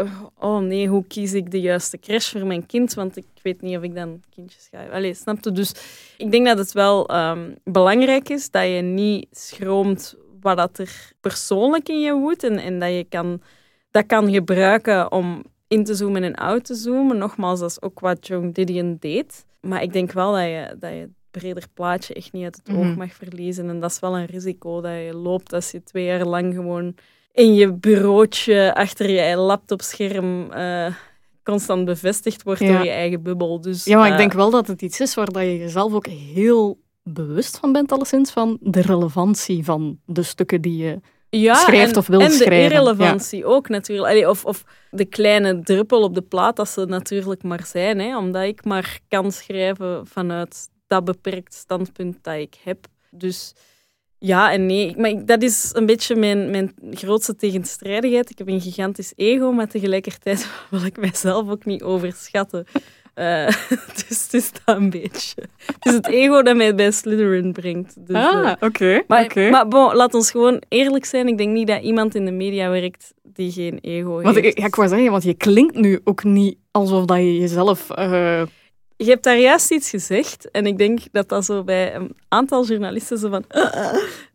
uh, oh nee, hoe kies ik de juiste crash voor mijn kind, want ik weet niet of ik dan kindjes ga... Allee, snap je? Dus ik denk dat het wel um, belangrijk is dat je niet schroomt wat dat er persoonlijk in je woedt en, en dat je kan, dat kan gebruiken om in te zoomen en uit te zoomen. Nogmaals, dat is ook wat Joan Didion deed. Maar ik denk wel dat je, dat je het breder plaatje echt niet uit het oog mhm. mag verliezen. En dat is wel een risico dat je loopt als je twee jaar lang gewoon in je bureautje achter je laptopscherm uh, constant bevestigd wordt door je eigen bubbel. Dus, ja, maar ik eh, denk wel dat het iets is waar dat je jezelf ook heel bewust van bent, alleszins, van de relevantie van de stukken die je schrijft of wil schrijven. En de irrelevantie ook natuurlijk. of, of de kleine druppel op de plaat, dat ze natuurlijk maar zijn. Hè, omdat ik maar kan schrijven vanuit dat beperkt standpunt dat ik heb. Dus ja en nee. Maar dat is een beetje mijn, mijn grootste tegenstrijdigheid. Ik heb een gigantisch ego, maar tegelijkertijd wil ik mijzelf ook niet overschatten. Eh, dus het is dat een beetje. Het is het ego dat mij bij Slytherin brengt. Dus, ah, eh, oké. maar maar bon, laat ons gewoon eerlijk zijn. Ik denk niet dat iemand in de media werkt die geen ego Want heeft. ik, ja, ik wou zeggen, want je klinkt nu ook niet alsof dat je jezelf... eh, Je hebt daar juist iets gezegd. En ik denk dat dat zo bij een aantal journalisten zo van...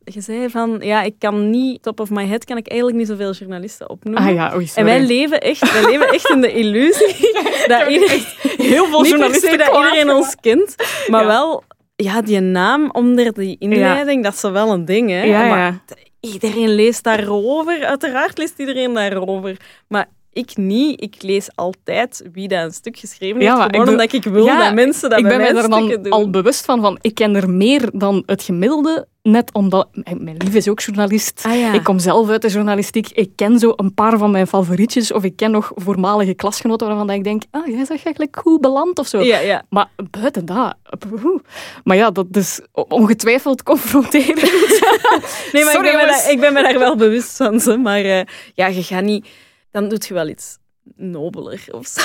je zei van, ja, ik kan niet... Top of my head kan ik eigenlijk niet zoveel journalisten opnoemen. ah ja, oei, En wij leven echt, wij leven echt in de illusie dat iedereen, heel veel journalisten dat iedereen ons kent, maar Ja. wel ja, die naam onder die inleiding, dat is wel een ding. Hè? Ja, Maar iedereen leest daarover. Uiteraard leest iedereen daarover. Maar ik niet. Ik lees altijd wie dat een stuk geschreven heeft. ik Gewoon bedoel- omdat ik wil Ja, dat mensen dat ik ben mij er dan doen. al bewust van, van, ik ken er meer dan het gemiddelde, net omdat... Mijn mijn lief is ook journalist. Ah, ja. Ik kom zelf uit de journalistiek. Ik ken zo een paar van mijn favorietjes, of ik ken nog voormalige klasgenoten waarvan ik denk, ah, jij is eigenlijk goed beland of zo. Ja, ja. Maar buiten dat... Maar ja, dat is ongetwijfeld confronterend. Nee, maar Sorry, ik, ben daar, ik ben me daar wel bewust van. Ze. Maar eh, ja, je gaat niet... Dan doet je wel iets nobeler of zo.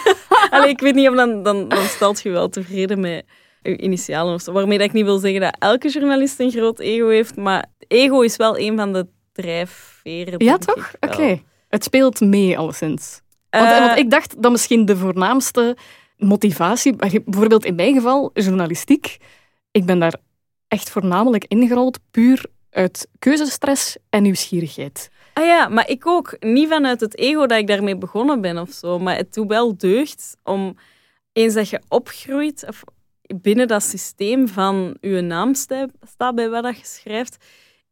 Allee, ik weet niet of dan, dan, dan stelt je wel tevreden met je initialen of zo. Waarmee dat ik niet wil zeggen dat elke journalist een groot ego heeft, maar ego is wel een van de drijfveren. ja, toch? Oké. Het speelt mee, alleszins. Want, Eh, want ik dacht dat misschien de voornaamste motivatie, bijvoorbeeld in mijn geval, journalistiek, ik ben daar echt voornamelijk ingerold, puur uit keuzestress en nieuwsgierigheid. Ah ja, maar ik ook. Niet vanuit het ego dat ik daarmee begonnen ben of zo. Maar het doet wel deugd om eens dat je opgroeit of binnen dat systeem van je naam sta- staat bij wat je schrijft,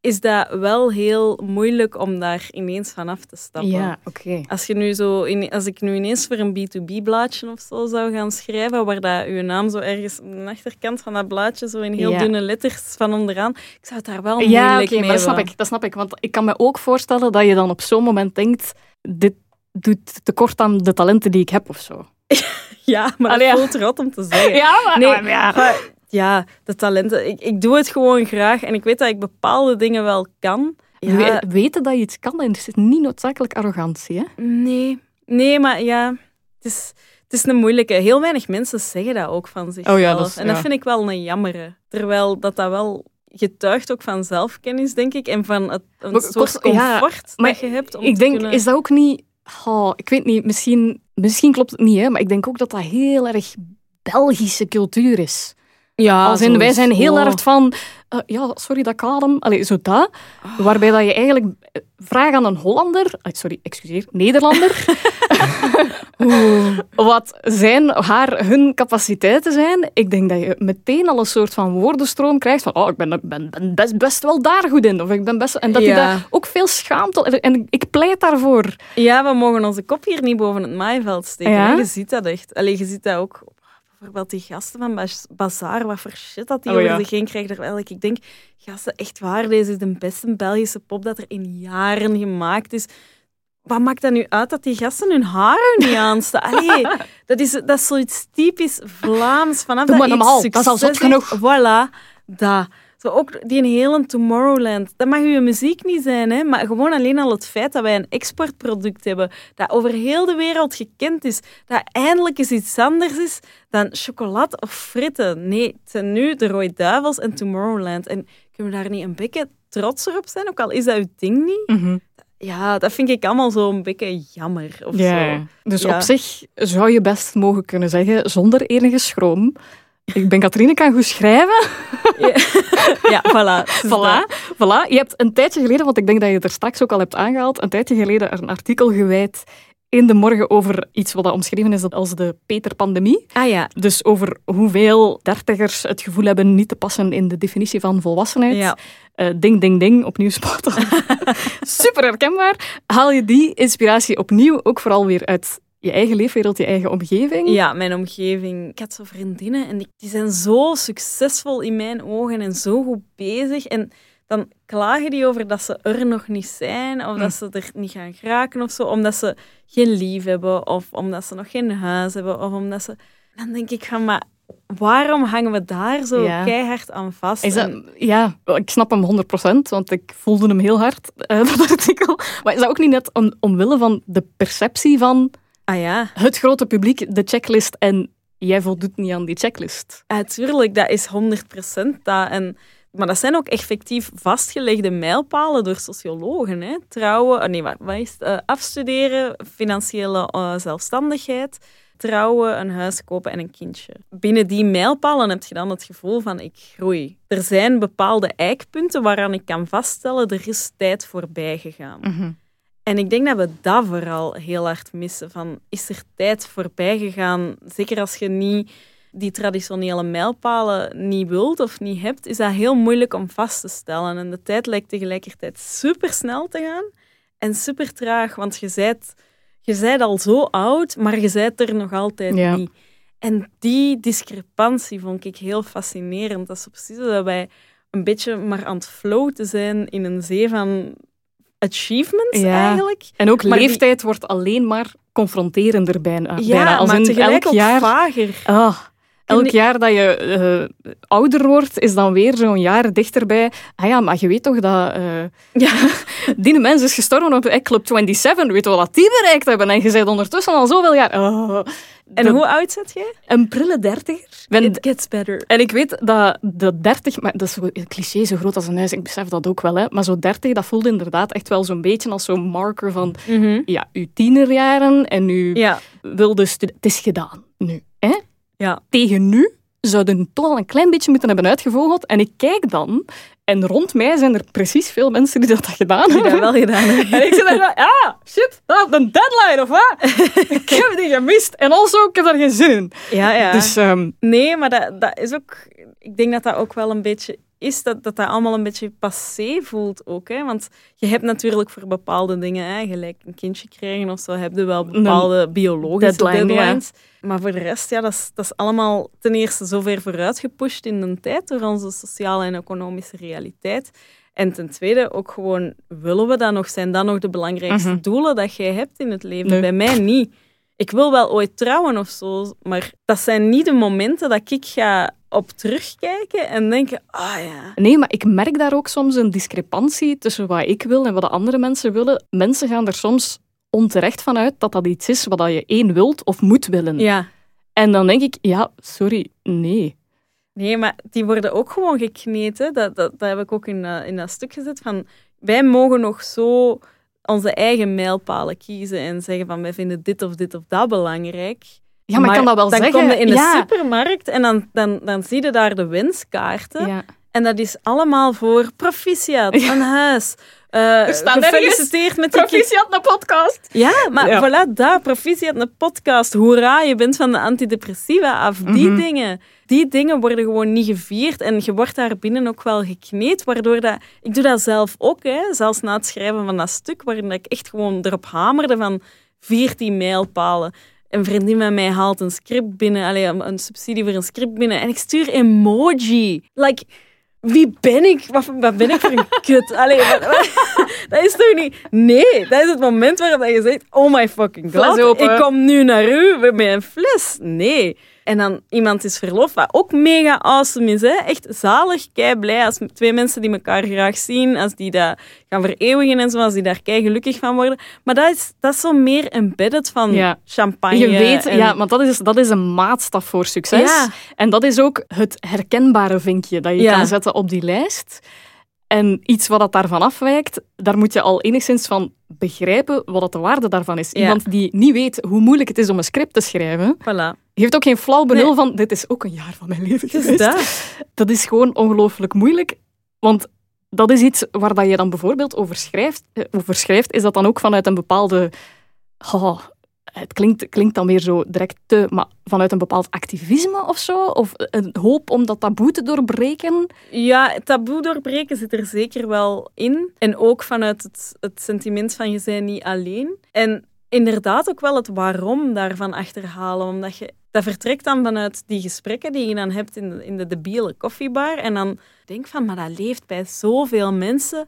is dat wel heel moeilijk om daar ineens vanaf te stappen. oké. Als, je nu zo in, als ik nu ineens voor een B2B-blaadje of zo zou gaan schrijven, waar dat je naam zo ergens aan de achterkant van dat blaadje, zo in heel Ja. dunne letters van onderaan, ik zou het daar wel Ja, moeilijk oké, mee maar dat snap, ik, dat snap ik. Want ik kan me ook voorstellen dat je dan op zo'n moment denkt, dit doet tekort aan de talenten die ik heb of zo. Ja, maar Allee, ja. voelt rot om te zeggen. Ja, maar, Nee, maar ja. maar ja, de talenten. Ik, ik doe het gewoon graag en ik weet dat ik bepaalde dingen wel kan. Ja, We- Weten dat je iets kan, en het is niet noodzakelijk arrogantie. Hè? nee, nee, maar ja, het is, het is een moeilijke. Heel weinig mensen zeggen dat ook van zichzelf. Oh ja, dat is- en dat ja. vind ik wel een jammere. Terwijl dat dat wel getuigt ook van zelfkennis, denk ik, en van het, een Maar soort kost- comfort dat je hebt. Om ik te denk, kunnen... is dat ook niet... Oh, ik weet niet, misschien, misschien klopt het niet, hè, maar ik denk ook dat dat heel erg Belgische cultuur is. Ja, Als in, wij zijn heel erg van... eh, ja, sorry dat ik adem. Allee, zo dat. Waarbij dat je eigenlijk... eh, Vraag aan een Hollander... eh, sorry, excuseer. Nederlander. Wat zijn haar, hun capaciteiten zijn. Ik denk dat je meteen al een soort van woordenstroom krijgt van oh, ik ben, ben, ben best, best wel daar goed in. Of ik ben best... En dat je daar ook veel schaamte... En ik pleit daarvoor. Ja, we mogen onze kop hier niet boven het maaiveld steken. Ja? Je ziet dat echt. Allee, je ziet dat ook. Bijvoorbeeld die gasten van Bas- Bazaar, wat voor shit dat die Oh, over ja. zich heen krijgen. Terwijl ik denk, gasten, echt waar, deze is de beste Belgische pop dat er in jaren gemaakt is. Wat maakt dat nu uit dat die gasten hun haren niet aanstaan? Allee, dat is, dat is zoiets typisch Vlaams. Vanaf Doe dat maar normaal, dat is al succes zot genoeg. Voilà, dat. Zo ook die hele Tomorrowland. Dat mag uw muziek niet zijn, hè? maar gewoon alleen al het feit dat wij een exportproduct hebben dat over heel de wereld gekend is, dat eindelijk eens iets anders is dan chocolade of fritten. Nee, zijn nu de Rode Duivels en Tomorrowland. En kunnen we daar niet een beetje trotser op zijn, ook al is dat uw ding niet? Ja, dat vind ik allemaal zo een beetje jammer. Of zo. Dus Ja. op zich zou je best mogen kunnen zeggen, zonder enige schroom... Ik ben Katrine, kan goed schrijven. Ja, voilà. dat. Voilà, voilà. Je hebt een tijdje geleden, want ik denk dat je het er straks ook al hebt aangehaald, een tijdje geleden een artikel gewijd in de morgen over iets wat omschreven is als de Peter-pandemie. Ah ja, Dus over hoeveel dertigers het gevoel hebben niet te passen in de definitie van volwassenheid. ja. Eh, ding, ding, ding, opnieuw spotten. Super herkenbaar. Haal je die inspiratie opnieuw ook vooral weer uit je eigen leefwereld, je eigen omgeving? Ja, mijn omgeving. Ik had zo vriendinnen en die, die zijn zo succesvol in mijn ogen en zo goed bezig. En dan klagen die over dat ze er nog niet zijn of dat ze er niet gaan geraken of zo, omdat ze geen lief hebben of omdat ze nog geen huis hebben of omdat ze... Dan denk ik van, maar waarom hangen we daar zo Ja. keihard aan vast? Is dat, En- ja, ik snap hem 100%, want ik voelde hem heel hard, eh, dat artikel. Maar is dat ook niet net om, omwille van de perceptie van ah ja, het grote publiek, de checklist en jij voldoet niet aan die checklist. Natuurlijk, dat is 100% dat. En, maar dat zijn ook effectief vastgelegde mijlpalen door sociologen. Hè. Trouwen, oh nee, wat, wat is het? Uh, afstuderen, financiële uh, zelfstandigheid, trouwen, een huis kopen en een kindje. Binnen die mijlpalen heb je dan het gevoel van ik groei. Er zijn bepaalde eikpunten waaraan ik kan vaststellen er is tijd voorbij gegaan. Mm -hmm. En ik denk dat we dat vooral heel hard missen. Van, is er tijd voorbij gegaan? Zeker als je niet die traditionele mijlpalen niet wilt of niet hebt, is dat heel moeilijk om vast te stellen. En de tijd lijkt tegelijkertijd super snel te gaan en super traag, want je bent, je bent al zo oud, maar je bent er nog altijd ja. niet. En die discrepantie vond ik heel fascinerend. Dat is precies dat wij een beetje maar aan het floaten zijn in een zee van achievements Ja. eigenlijk. En ook Maar die- leeftijd wordt alleen maar confronterender bijna. Ja, bijna. Als maar tegelijk elk jaar... vager. Ah, elk jaar dat je eh, ouder wordt, is dan weer zo'n jaar dichterbij. Ah ja, maar je weet toch dat... eh, Ja. die mens is gestorven op Club 27. Weet je wat die bereikt hebben? En je bent ondertussen al zoveel jaar... Oh, En de- hoe oud zit jij? Een prille dertiger. Ben- It gets better. En ik weet dat de 30, maar dat is een cliché zo groot als een huis, ik besef dat ook wel, hè, maar zo 30, dat voelde inderdaad echt wel zo'n beetje als zo'n marker van ja, uw tienerjaren en uw Ja. wilde studie. Het is gedaan nu. Hè? Ja. Tegen nu zouden toch al een klein beetje moeten hebben uitgevogeld. En ik kijk dan, en rond mij zijn er precies veel mensen die dat gedaan Die hebben. dat wel gedaan hebben. En ik zit daar van, ah, shit, dat een deadline of wat? ik heb die gemist. En also, ik heb daar geen zin in. Ja, ja. Dus ehm, Nee, maar dat, dat is ook... Ik denk dat dat ook wel een beetje is, dat dat, dat allemaal een beetje passé voelt ook. Hè? Want je hebt natuurlijk voor bepaalde dingen, hè, gelijk een kindje krijgen of zo, heb je wel bepaalde biologische deadline, ja. deadlines. Maar voor de rest, ja, dat is, dat is allemaal ten eerste zo ver vooruit gepusht in de tijd door onze sociale en economische realiteit. En ten tweede ook gewoon, willen we dat nog? Zijn dat nog de belangrijkste Mhm. doelen dat jij hebt in het leven? Nee. Bij mij niet. Ik wil wel ooit trouwen of zo, maar dat zijn niet de momenten dat ik ga op terugkijken en denken, ah ja. Nee, maar ik merk daar ook soms een discrepantie tussen wat ik wil en wat de andere mensen willen. Mensen gaan er soms onterecht van uit dat dat iets is wat je één wilt of moet willen. Ja. En dan denk ik, ja, sorry, nee. Nee, maar die worden ook gewoon gekneten. Dat, dat, dat heb ik ook in, dat- in dat stuk gezet. Van, wij mogen nog zo onze eigen mijlpalen kiezen en zeggen van wij vinden dit of dit of dat belangrijk. Ja, maar, ik kan dat wel dan zeggen. kom je in de ja. supermarkt en dan, dan, dan zie je daar de wenskaarten. Ja. En dat is allemaal voor proficiat, een huis. Eh staan gefeliciteerd met kind. Proficiat een podcast. Ja, maar Ja. voilà, daar, proficiat een podcast. Hoera, je bent van de antidepressiva af. Die Mhm. dingen. Die dingen worden gewoon niet gevierd. En je wordt daar binnen ook wel gekneed, waardoor dat... Ik doe dat zelf ook, hè. Zelfs na het schrijven van dat stuk, waarin ik echt gewoon erop hamerde van 14 mijlpalen. Een vriendin van mij haalt een script binnen, allee, een subsidie voor een script binnen, en ik stuur emoji. Like... Wie ben ik? Wat, wat ben ik voor een kut? Allee, wat- wat- dat is toch niet... Nee, dat is het moment waarop je zegt... Oh my fucking god, ik kom nu naar u met een fles. Nee. En dan iemand is verloofd, wat ook mega awesome is. Hè? Echt zalig, kei blij als twee mensen die elkaar graag zien, als die dat gaan vereeuwigen en zo, als die daar kei gelukkig van worden. Maar dat is, dat is zo meer embedded van Ja. champagne. Je weet, en- ja, maar dat is, dat is een maatstaf voor succes. Ja. En dat is ook het herkenbare vinkje dat je Ja. kan zetten op die lijst. En iets wat dat daarvan afwijkt, daar moet je al enigszins van begrijpen wat de waarde daarvan is. Iemand die niet weet hoe moeilijk het is om een script te schrijven, Voilà. Heeft ook geen flauw benul Nee. van dit is ook een jaar van mijn leven geweest. dat. Dat is gewoon ongelooflijk moeilijk. Want dat is iets waar dat je dan bijvoorbeeld over schrijft, eh, over schrijft. Is dat dan ook vanuit een bepaalde... Oh, het klinkt, klinkt dan weer zo direct te... Maar vanuit een bepaald activisme of zo? Of een hoop om dat taboe te doorbreken? Ja, taboe doorbreken zit er zeker wel in. En ook vanuit het, het sentiment van je bent niet alleen. En inderdaad ook wel het waarom daarvan achterhalen. Omdat je, dat vertrekt dan vanuit die gesprekken die je dan hebt in de, in de debiele koffiebar. En dan denk van, maar dat leeft bij zoveel mensen.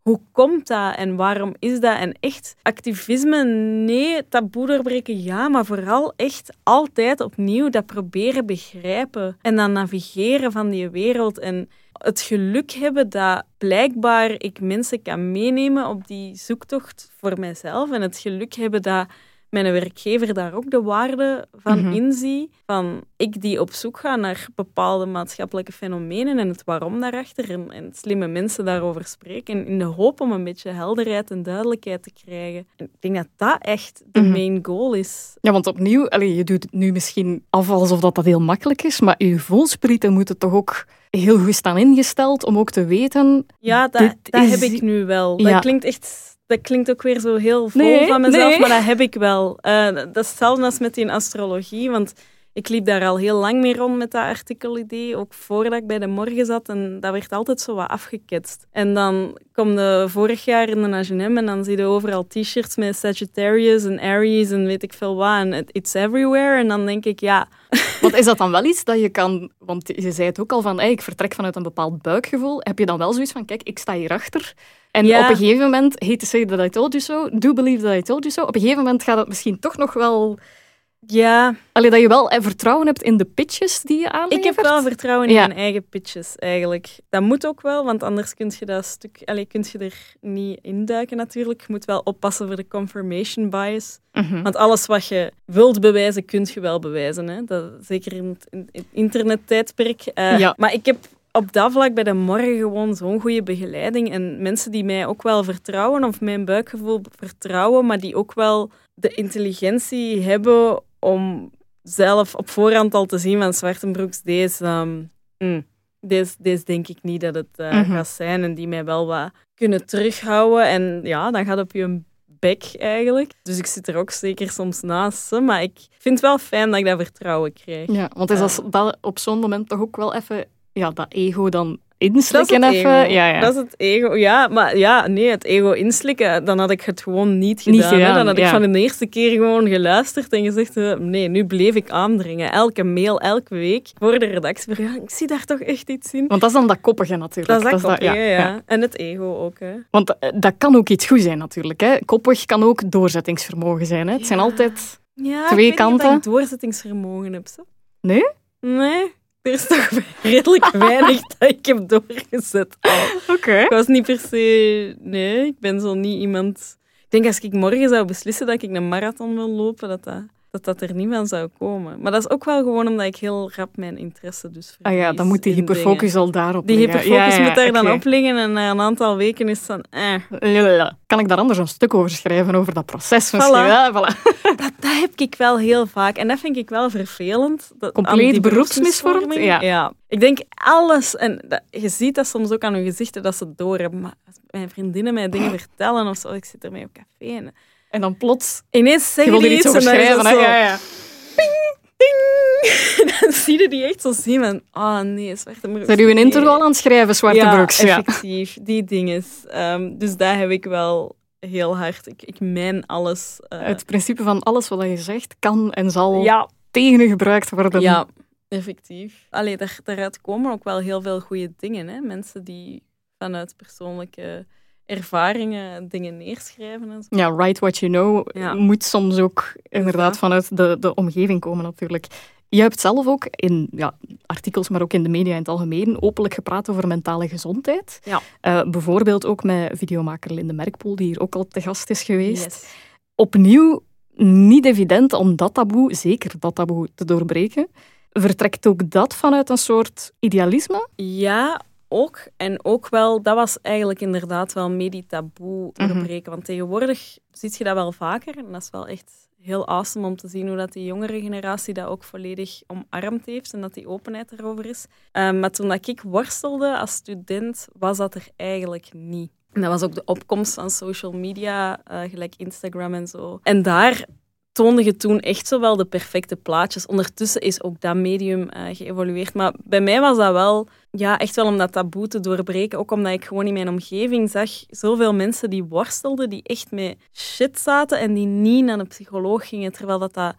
Hoe komt dat en waarom is dat? En echt, activisme, nee, taboe doorbreken, ja, maar vooral echt altijd opnieuw dat proberen begrijpen en dan navigeren van die wereld en het geluk hebben dat blijkbaar ik mensen kan meenemen op die zoektocht voor mijzelf en het geluk hebben dat mijn werkgever daar ook de waarde van Mhm. inzie. Van ik die op zoek ga naar bepaalde maatschappelijke fenomenen en het waarom daarachter. En, en slimme mensen daarover spreken. In de hoop om een beetje helderheid en duidelijkheid te krijgen. En ik denk dat dat echt de Mhm. main goal is. Ja, want opnieuw, allee, je doet het nu misschien af alsof dat, dat heel makkelijk is, maar je voelsprieten moeten toch ook heel goed staan ingesteld om ook te weten... Ja, dat, dat is- heb ik nu wel. Dat Ja. klinkt echt... Dat klinkt ook weer zo heel vol Nee, van mezelf, nee. maar dat heb ik wel. Eh, dat is hetzelfde als met die astrologie, want ik liep daar al heel lang mee rond met dat artikelidee, ook voordat ik bij de morgen zat. En dat werd altijd zo wat afgeketst. En dan kom je vorig jaar in de H&M en dan zie je overal t-shirts met Sagittarius en Aries en weet ik veel wat. En it- it's everywhere. En dan denk ik, ja... Want is dat dan wel iets dat je kan... Want je zei het ook al van, hey, ik vertrek vanuit een bepaald buikgevoel. Heb je dan wel zoiets van, kijk, ik sta hierachter. En Ja. op een gegeven moment, hate to say that I told you so, do believe that I told you so. Op een gegeven moment gaat het misschien toch nog wel... Ja, Allee, dat je wel eh, vertrouwen hebt in de pitches die je aanlevert. Ik heb wel vertrouwen in Ja. mijn eigen pitches, eigenlijk. Dat moet ook wel, want anders kun je dat stuk... Allee, kun je er niet induiken, natuurlijk. Je moet wel oppassen voor de confirmation bias. Mhm. Want alles wat je wilt bewijzen, kun je wel bewijzen. Hè? Dat, zeker in het, in het internettijdperk. Eh, Ja. Maar ik heb op dat vlak bij de morgen gewoon zo'n goede begeleiding. En mensen die mij ook wel vertrouwen, of mijn buikgevoel vertrouwen, maar die ook wel de intelligentie hebben om zelf op voorhand al te zien van Zwartenbroeks, deze, ehm, mm, deze, deze denk ik niet dat het eh, Mhm. gaat zijn. En die mij wel wat kunnen terughouden. En ja, dan gaat op je bek eigenlijk. Dus ik zit er ook zeker soms naast. Maar ik vind het wel fijn dat ik dat vertrouwen krijg. Ja, want is dat op zo'n moment toch ook wel even ja, dat ego dan inslikken even? Ja, ja. Dat is het ego. Ja, maar ja, nee, het ego inslikken, dan had ik het gewoon niet gedaan. Niet hè. gedaan, Dan had ik van de eerste keer gewoon geluisterd en gezegd, eh, nee, nu bleef ik aandringen. Elke mail, elke week, voor de redactie. Ja, ik zie daar toch echt iets in. Want dat is dan dat koppige natuurlijk. Dat is dat, dat- koppige, ja, En het ego ook, hè. Want eh, dat kan ook iets goed zijn natuurlijk. Hè. Koppig kan ook doorzettingsvermogen zijn. Hè. Het zijn altijd... Ja, Twee ik weet niet of kanten. ik doorzettingsvermogen heb. Zo. Nee? Nee, er is toch redelijk weinig dat ik heb doorgezet. Oké. Ik was niet per se... Nee, ik ben zo niet iemand... Ik denk als ik morgen zou beslissen dat ik een marathon wil lopen, dat dat, dat, dat er niet van zou komen. Maar dat is ook wel gewoon omdat ik heel rap mijn interesse dus Ah ja, dan moet die hyperfocus dingen. al daarop Die liggen. hyperfocus Ja, ja, moet daar dan op liggen en na een aantal weken is dan... Eh. Kan ik daar anders een stuk over schrijven, over dat proces misschien? Voilà. Ja, voilà. dat, dat heb ik wel heel vaak. En dat vind ik wel vervelend. Dat, Compleet beroepsmisvorming. ja. Ik denk alles, en dat, je ziet dat soms ook aan hun gezichten, dat ze het door hebben. Maar als mijn vriendinnen mij dingen vertellen of zo, ik zit ermee op café en En dan plots... ineens Je zeggen wil er die iets over en dan is schrijven. Hè? Ja, ja. ding. dan zie je die echt zo zien van, ah nee, zwarte broek. Zijn u een nee. intro al aan het schrijven, Zwarte ja, Broeks? Ja, effectief. Die dingen. Ehm, dus daar heb ik wel heel hard. Ik, ik mijn alles. eh, Het principe van alles wat je zegt kan en zal ja, tegen u gebruikt worden. Ja, effectief. Allee, daar, daaruit komen ook wel heel veel goede dingen. Hè? Mensen die vanuit persoonlijke ervaringen dingen neerschrijven. En zo. Ja, write what you know Ja. moet soms ook inderdaad vanuit de, de omgeving komen natuurlijk. Je hebt zelf ook in ja, artikels, maar ook in de media in het algemeen, openlijk gepraat over mentale gezondheid. Ja. Eh, bijvoorbeeld ook met videomaker Linde Merkpoel, die hier ook al te gast is geweest. Yes. Opnieuw niet evident om dat taboe, zeker dat taboe, te doorbreken. Vertrekt ook dat vanuit een soort idealisme? Ja, ook. En ook wel, dat was eigenlijk inderdaad wel medie taboe te Mhm. doorbreken. Want tegenwoordig zie je dat wel vaker. En dat is wel echt heel awesome om te zien hoe dat die jongere generatie dat ook volledig omarmd heeft en dat die openheid erover is. Um, maar toen dat ik worstelde als student, was dat er eigenlijk niet. En dat was ook de opkomst van social media, uh, gelijk Instagram en zo. En daar toonde je toen echt zo wel de perfecte plaatjes. Ondertussen is ook dat medium uh, geëvolueerd. Maar bij mij was dat wel, ja, echt wel om dat taboe te doorbreken. Ook omdat ik gewoon in mijn omgeving zag zoveel mensen die worstelden, die echt met shit zaten en die niet naar een psycholoog gingen. Terwijl dat, dat,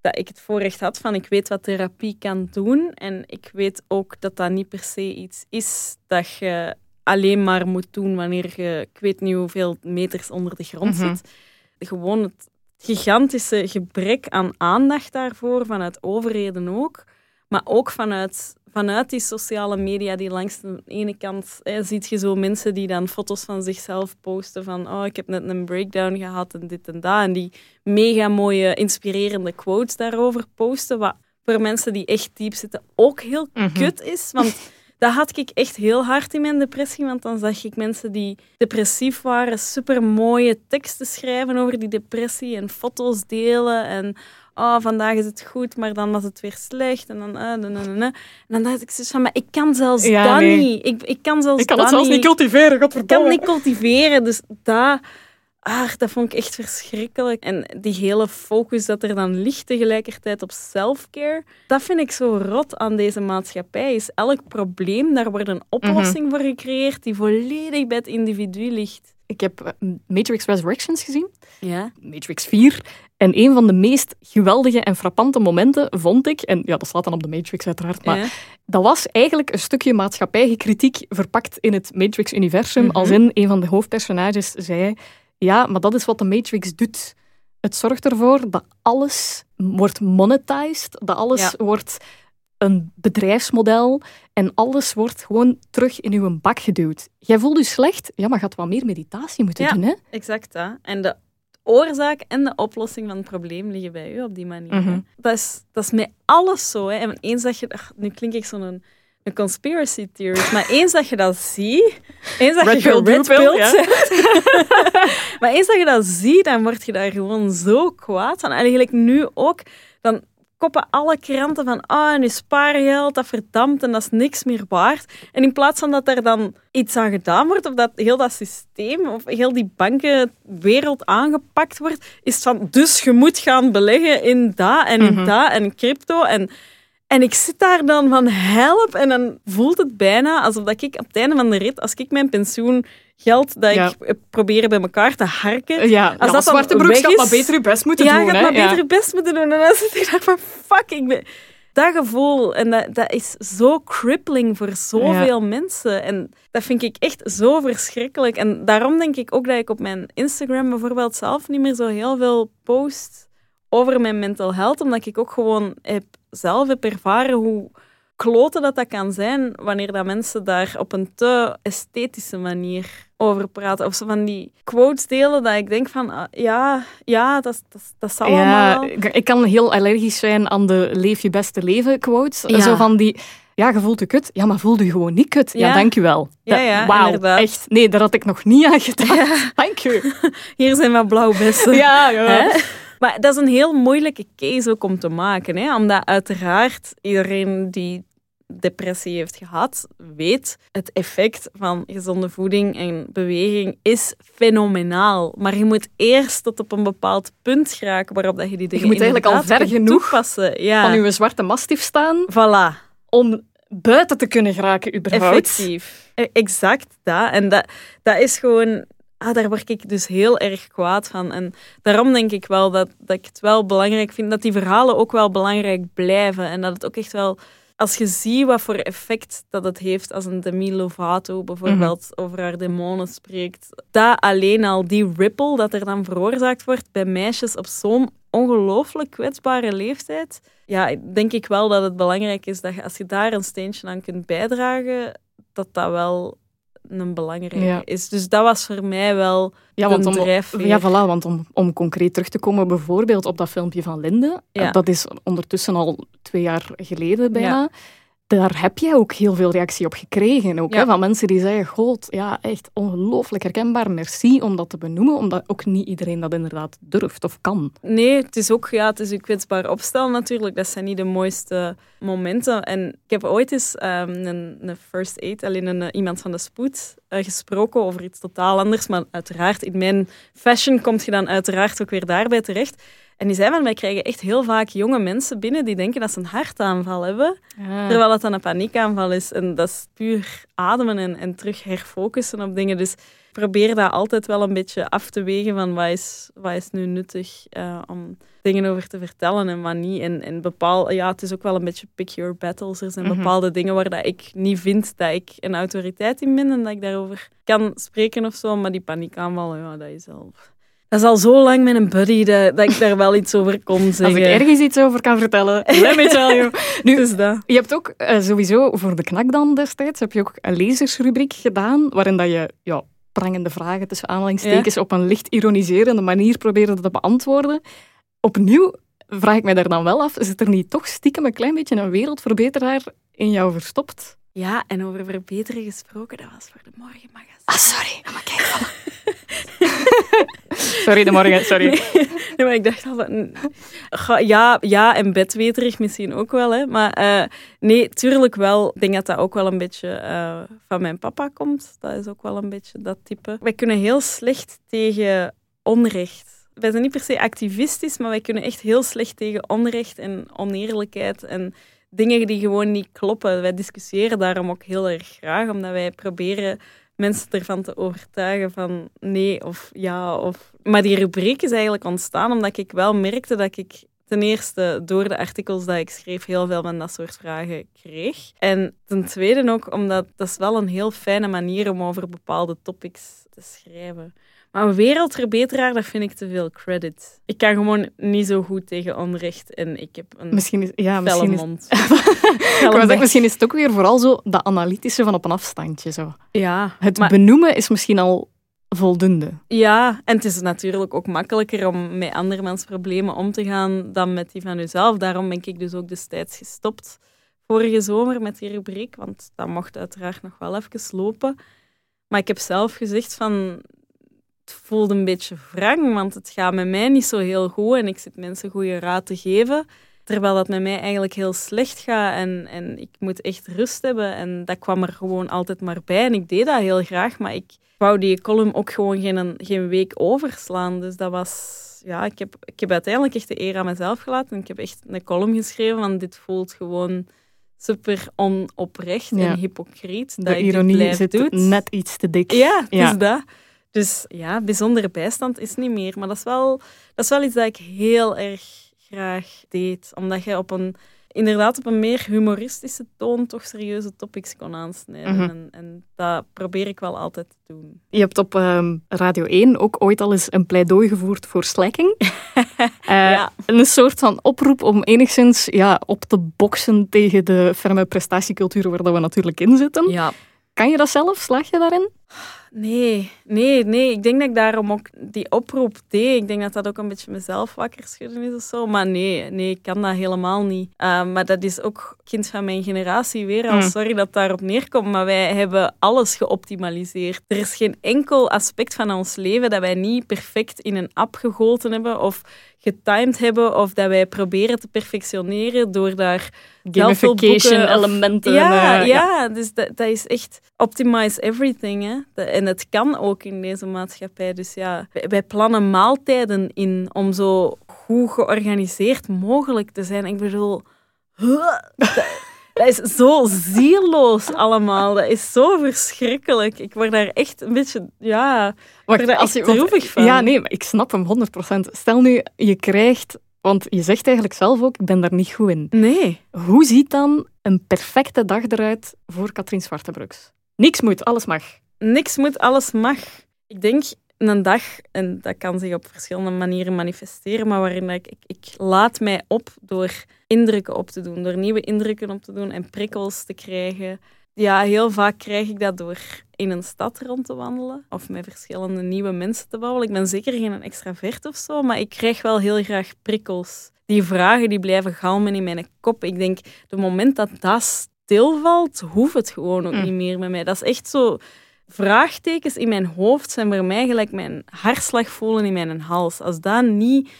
dat ik het voorrecht had van, ik weet wat therapie kan doen. En ik weet ook dat dat niet per se iets is dat je alleen maar moet doen wanneer je, ik weet niet hoeveel meters onder de grond Mhm. zit. Gewoon het gigantische gebrek aan aandacht daarvoor, vanuit overheden ook. Maar ook vanuit, vanuit die sociale media, die langs de ene kant hè, ziet je zo mensen die dan foto's van zichzelf posten van oh, ik heb net een breakdown gehad en dit en dat. En die mega mooie, inspirerende quotes daarover posten. Wat voor mensen die echt diep zitten ook heel Mhm. kut is. Want dat had ik echt heel hard in mijn depressie. Want dan zag ik mensen die depressief waren super mooie teksten schrijven over die depressie en foto's delen. En oh, vandaag is het goed, maar dan was het weer slecht. En dan, eh, dan, dan, dan, dan. En dan dacht ik zoiets van, maar ik kan zelfs Ja, dat nee. niet. Ik, ik kan zelfs Ik kan dat het zelfs niet cultiveren, ik kan godverdomme. niet cultiveren. Dus dat, ah, dat vond ik echt verschrikkelijk. En die hele focus dat er dan ligt tegelijkertijd op self-care, dat vind ik zo rot aan deze maatschappij. Is elk probleem, daar wordt een oplossing voor gecreëerd die volledig bij het individu ligt. Ik heb eh, Matrix Resurrections gezien. Ja. Matrix 4. En een van de meest geweldige en frappante momenten vond ik, en ja, dat slaat dan op de Matrix uiteraard, maar Ja. dat was eigenlijk een stukje maatschappijkritiek verpakt in het Matrix-universum. Mhm. Als in een van de hoofdpersonages zei, ja, maar dat is wat de Matrix doet. Het zorgt ervoor dat alles wordt monetized, dat alles Ja. wordt een bedrijfsmodel en alles wordt gewoon terug in uw bak geduwd. Jij voelt je slecht, ja, maar gaat wat meer meditatie moeten Ja. doen, hè? Exact. En de oorzaak en de oplossing van het probleem liggen bij u op die manier. Mhm. dat, is, dat is met alles zo. Hè. En eens dat je... ach, nu klink ik zo'n een, conspiracy theorist, maar eens dat je dat ziet... Eens dat Red je pill, red pill, ja. maar eens dat je dat ziet, dan word je daar gewoon zo kwaad van. En eigenlijk nu ook... Dan koppen alle kranten van ah, en je spaargeld, dat verdampt en dat is niks meer waard. En in plaats van dat er dan iets aan gedaan wordt, of dat heel dat systeem, of heel die bankenwereld aangepakt wordt, is het van, dus je moet gaan beleggen in dat en in Mhm. dat en crypto. En, en ik zit daar dan van help en dan voelt het bijna alsof dat ik op het einde van de rit, als ik mijn pensioengeld dat Ja. ik probeer bij elkaar te harken, Ja, Als ja, dat zwarte broek weg gaat is- maar beter je best moeten ja, doen. je hè? gaat maar Ja. beter je best moeten doen. En dan zit ik daar van, fuck, ik ben... Dat gevoel, en dat, dat is zo crippling voor zoveel mensen. En dat vind ik echt zo verschrikkelijk. En daarom denk ik ook dat ik op mijn Instagram bijvoorbeeld zelf niet meer zo heel veel post over mijn mental health, omdat ik ook gewoon heb, zelf heb ervaren hoe kloten dat dat kan zijn wanneer dat mensen daar op een te esthetische manier over praten. Of zo van die quotes delen dat ik denk van, ah, ja, ja, dat, dat, dat zal allemaal Ja, ik, kan heel allergisch zijn aan de leef je beste leven quotes. Ja. Zo van die, ja, je voelt je kut. Ja, maar voel je gewoon niet kut. Ja, Ja. dank u wel. Ja, ja, Wauw, echt. Nee, daar had ik nog niet aan gedacht. Dank u. Hier zijn wat blauwbessen. Ja, ja. Hè? Maar dat is een heel moeilijke case ook om te maken. Hè? Omdat uiteraard iedereen die depressie heeft gehad, weet het effect van gezonde voeding en beweging is fenomenaal. Maar je moet eerst tot op een bepaald punt geraken waarop dat je die dingen moet eigenlijk al ver genoeg toepassen. Ja. Van uw zwarte mastiff staan Voilà. om buiten te kunnen geraken überhaupt. Effectief. E- Exact dat. En dat, dat is gewoon... Ah, daar word ik dus heel erg kwaad van. En daarom denk ik wel dat, dat ik het wel belangrijk vind dat die verhalen ook wel belangrijk blijven. En dat het ook echt wel... Als je ziet wat voor effect dat het heeft als een Demi Lovato bijvoorbeeld over haar demonen spreekt, dat alleen al, die ripple dat er dan veroorzaakt wordt bij meisjes op zo'n ongelooflijk kwetsbare leeftijd, ja, denk ik wel dat het belangrijk is dat je, als je daar een steentje aan kunt bijdragen, dat dat wel een belangrijke Ja. is. Dus dat was voor mij wel Ja, want drijfveer. ja, voilà, want om, om concreet terug te komen, bijvoorbeeld op dat filmpje van Linde, Ja. dat is ondertussen al twee jaar geleden bijna. Daar heb jij ook heel veel reactie op gekregen. Ook, Ja. hè, van mensen die zeggen, god, ja, echt ongelooflijk herkenbaar, merci om dat te benoemen, omdat ook niet iedereen dat inderdaad durft of kan. Nee, het is ook ja, het is een kwetsbaar opstel natuurlijk. Dat zijn niet de mooiste momenten. En ik heb ooit eens ehm, een, een first aid, alleen een, eh, iemand van de spoed, eh, gesproken over iets totaal anders. Maar uiteraard, in mijn fashion komt je dan uiteraard ook weer daarbij terecht. En die zei van, wij krijgen echt heel vaak jonge mensen binnen die denken dat ze een hartaanval hebben. Terwijl het dan een paniekaanval is. En dat is puur ademen en, en terug herfocussen op dingen. Dus probeer dat altijd wel een beetje af te wegen van wat is, wat is nu nuttig eh, om dingen over te vertellen en wat niet. En, en bepaal, ja, het is ook wel een beetje pick your battles. Er zijn Mhm. bepaalde dingen waar dat ik niet vind dat ik een autoriteit in ben en dat ik daarover kan spreken of zo. Maar die paniekaanval, ja, dat is al... Dat is al zo lang met een buddy dat, dat ik daar wel iets over kon zeggen. Als ik ergens iets over kan vertellen, let me tell you. Nu, Dus dat. je hebt ook eh, sowieso voor de knak dan destijds, heb je ook een lezersrubriek gedaan, waarin dat je ja, prangende vragen tussen aanhalingstekens op een licht ironiserende manier probeerde te beantwoorden. Opnieuw vraag ik mij daar dan wel af, zit er niet toch stiekem een klein beetje een wereldverbeteraar in jou verstopt? Ja, en over verbeteren gesproken, dat was voor de morgenmagazine. Ah, sorry. maar kijk. sorry, de morgen, sorry. Nee, maar ik dacht al van... Ja, ja, en bedweterig misschien ook wel, hè. Maar eh, nee, tuurlijk wel. Ik denk dat dat ook wel een beetje eh, van mijn papa komt. Dat is ook wel een beetje dat type. Wij kunnen heel slecht tegen onrecht. Wij zijn niet per se activistisch, maar wij kunnen echt heel slecht tegen onrecht en oneerlijkheid en dingen die gewoon niet kloppen. Wij discussiëren daarom ook heel erg graag, omdat wij proberen mensen ervan te overtuigen van nee of ja. Of... Maar die rubriek is eigenlijk ontstaan omdat ik wel merkte dat ik ten eerste door de artikels die ik schreef heel veel van dat soort vragen kreeg. En ten tweede ook omdat dat is wel een heel fijne manier om over bepaalde topics te schrijven. Maar een wereldverbeteraar, dat vind ik te veel credit. Ik kan gewoon niet zo goed tegen onrecht en ik heb een Misschien is, ja, misschien is, mond. ik zeggen, misschien is het ook weer vooral zo dat analytische van op een afstandje. Zo. Ja, Het maar- benoemen is misschien al voldoende. Ja, en het is natuurlijk ook makkelijker om met andermans problemen om te gaan dan met die van jezelf. Daarom ben ik dus ook destijds gestopt vorige zomer met die rubriek, want dat mocht uiteraard nog wel even lopen. Maar ik heb zelf gezegd van, het voelt een beetje wrang, want het gaat met mij niet zo heel goed en ik zit mensen goede raad te geven. Terwijl dat met mij eigenlijk heel slecht gaat en, en ik moet echt rust hebben. En dat kwam er gewoon altijd maar bij. En ik deed dat heel graag, maar ik wou die column ook gewoon geen, geen week overslaan. Dus dat was... Ja, ik heb, ik heb uiteindelijk echt de eer aan mezelf gelaten. En ik heb echt een column geschreven van dit voelt gewoon super onoprecht Ja. en hypocriet. De dat ik dit ironie blijf zit doet. net iets te dik. Ja, het Ja. is dat. Dus ja, bijzondere bijstand is niet meer. Maar dat is wel, dat is wel iets dat ik heel erg graag deed. Omdat je op een, inderdaad op een meer humoristische toon toch serieuze topics kon aansnijden. Mhm. en, en dat probeer ik wel altijd te doen. Je hebt op ehm, Radio 1 ook ooit al eens een pleidooi gevoerd voor slacking. Eh, Ja. Een soort van oproep om enigszins ja, op te boksen tegen de ferme prestatiecultuur waar dat we natuurlijk in zitten. Ja. Kan je dat zelf? Slaag je daarin? Nee, nee, nee. Ik denk dat ik daarom ook die oproep deed. Ik denk dat dat ook een beetje mezelf wakker schudden is of zo. Maar nee, nee, ik kan dat helemaal niet. Uh, maar dat is ook kind van mijn generatie weer al. Mm. Sorry dat daarop neerkomt, maar wij hebben alles geoptimaliseerd. Er is geen enkel aspect van ons leven dat wij niet perfect in een app gegoten hebben of getimed hebben of dat wij proberen te perfectioneren door daar Gamification elementen. ja, eh, ja, dus dat, dat is echt optimize everything. Hè. En het kan ook in deze maatschappij. Dus ja, wij, wij plannen maaltijden in om zo goed georganiseerd mogelijk te zijn. Ik bedoel, huh, dat, dat is zo zieloos allemaal. Dat is zo verschrikkelijk. Ik word daar echt een beetje, ja, Wacht, word daar als je, want- van. Ja, nee, maar ik snap hem 100%. Stel nu, je krijgt... Want je zegt eigenlijk zelf ook, ik ben daar niet goed in. Nee. Hoe ziet dan een perfecte dag eruit voor Katrien Zwartebroeks? Niks moet, alles mag. niks moet, alles mag. Ik denk een dag, en dat kan zich op verschillende manieren manifesteren, maar waarin ik, ik, ik laat mij op door indrukken op te doen, door nieuwe indrukken op te doen en prikkels te krijgen. Ja, heel vaak krijg ik dat door in een stad rond te wandelen of met verschillende nieuwe mensen te babbelen. Ik ben zeker geen extravert of zo, maar ik krijg wel heel graag prikkels. Die vragen die blijven galmen in mijn kop. Ik denk, de moment dat dat stilvalt, hoeft het gewoon ook Mm. niet meer met mij. Dat is echt zo vraagtekens in mijn hoofd zijn voor mij gelijk mijn hartslag voelen in mijn hals. Als, dat niet,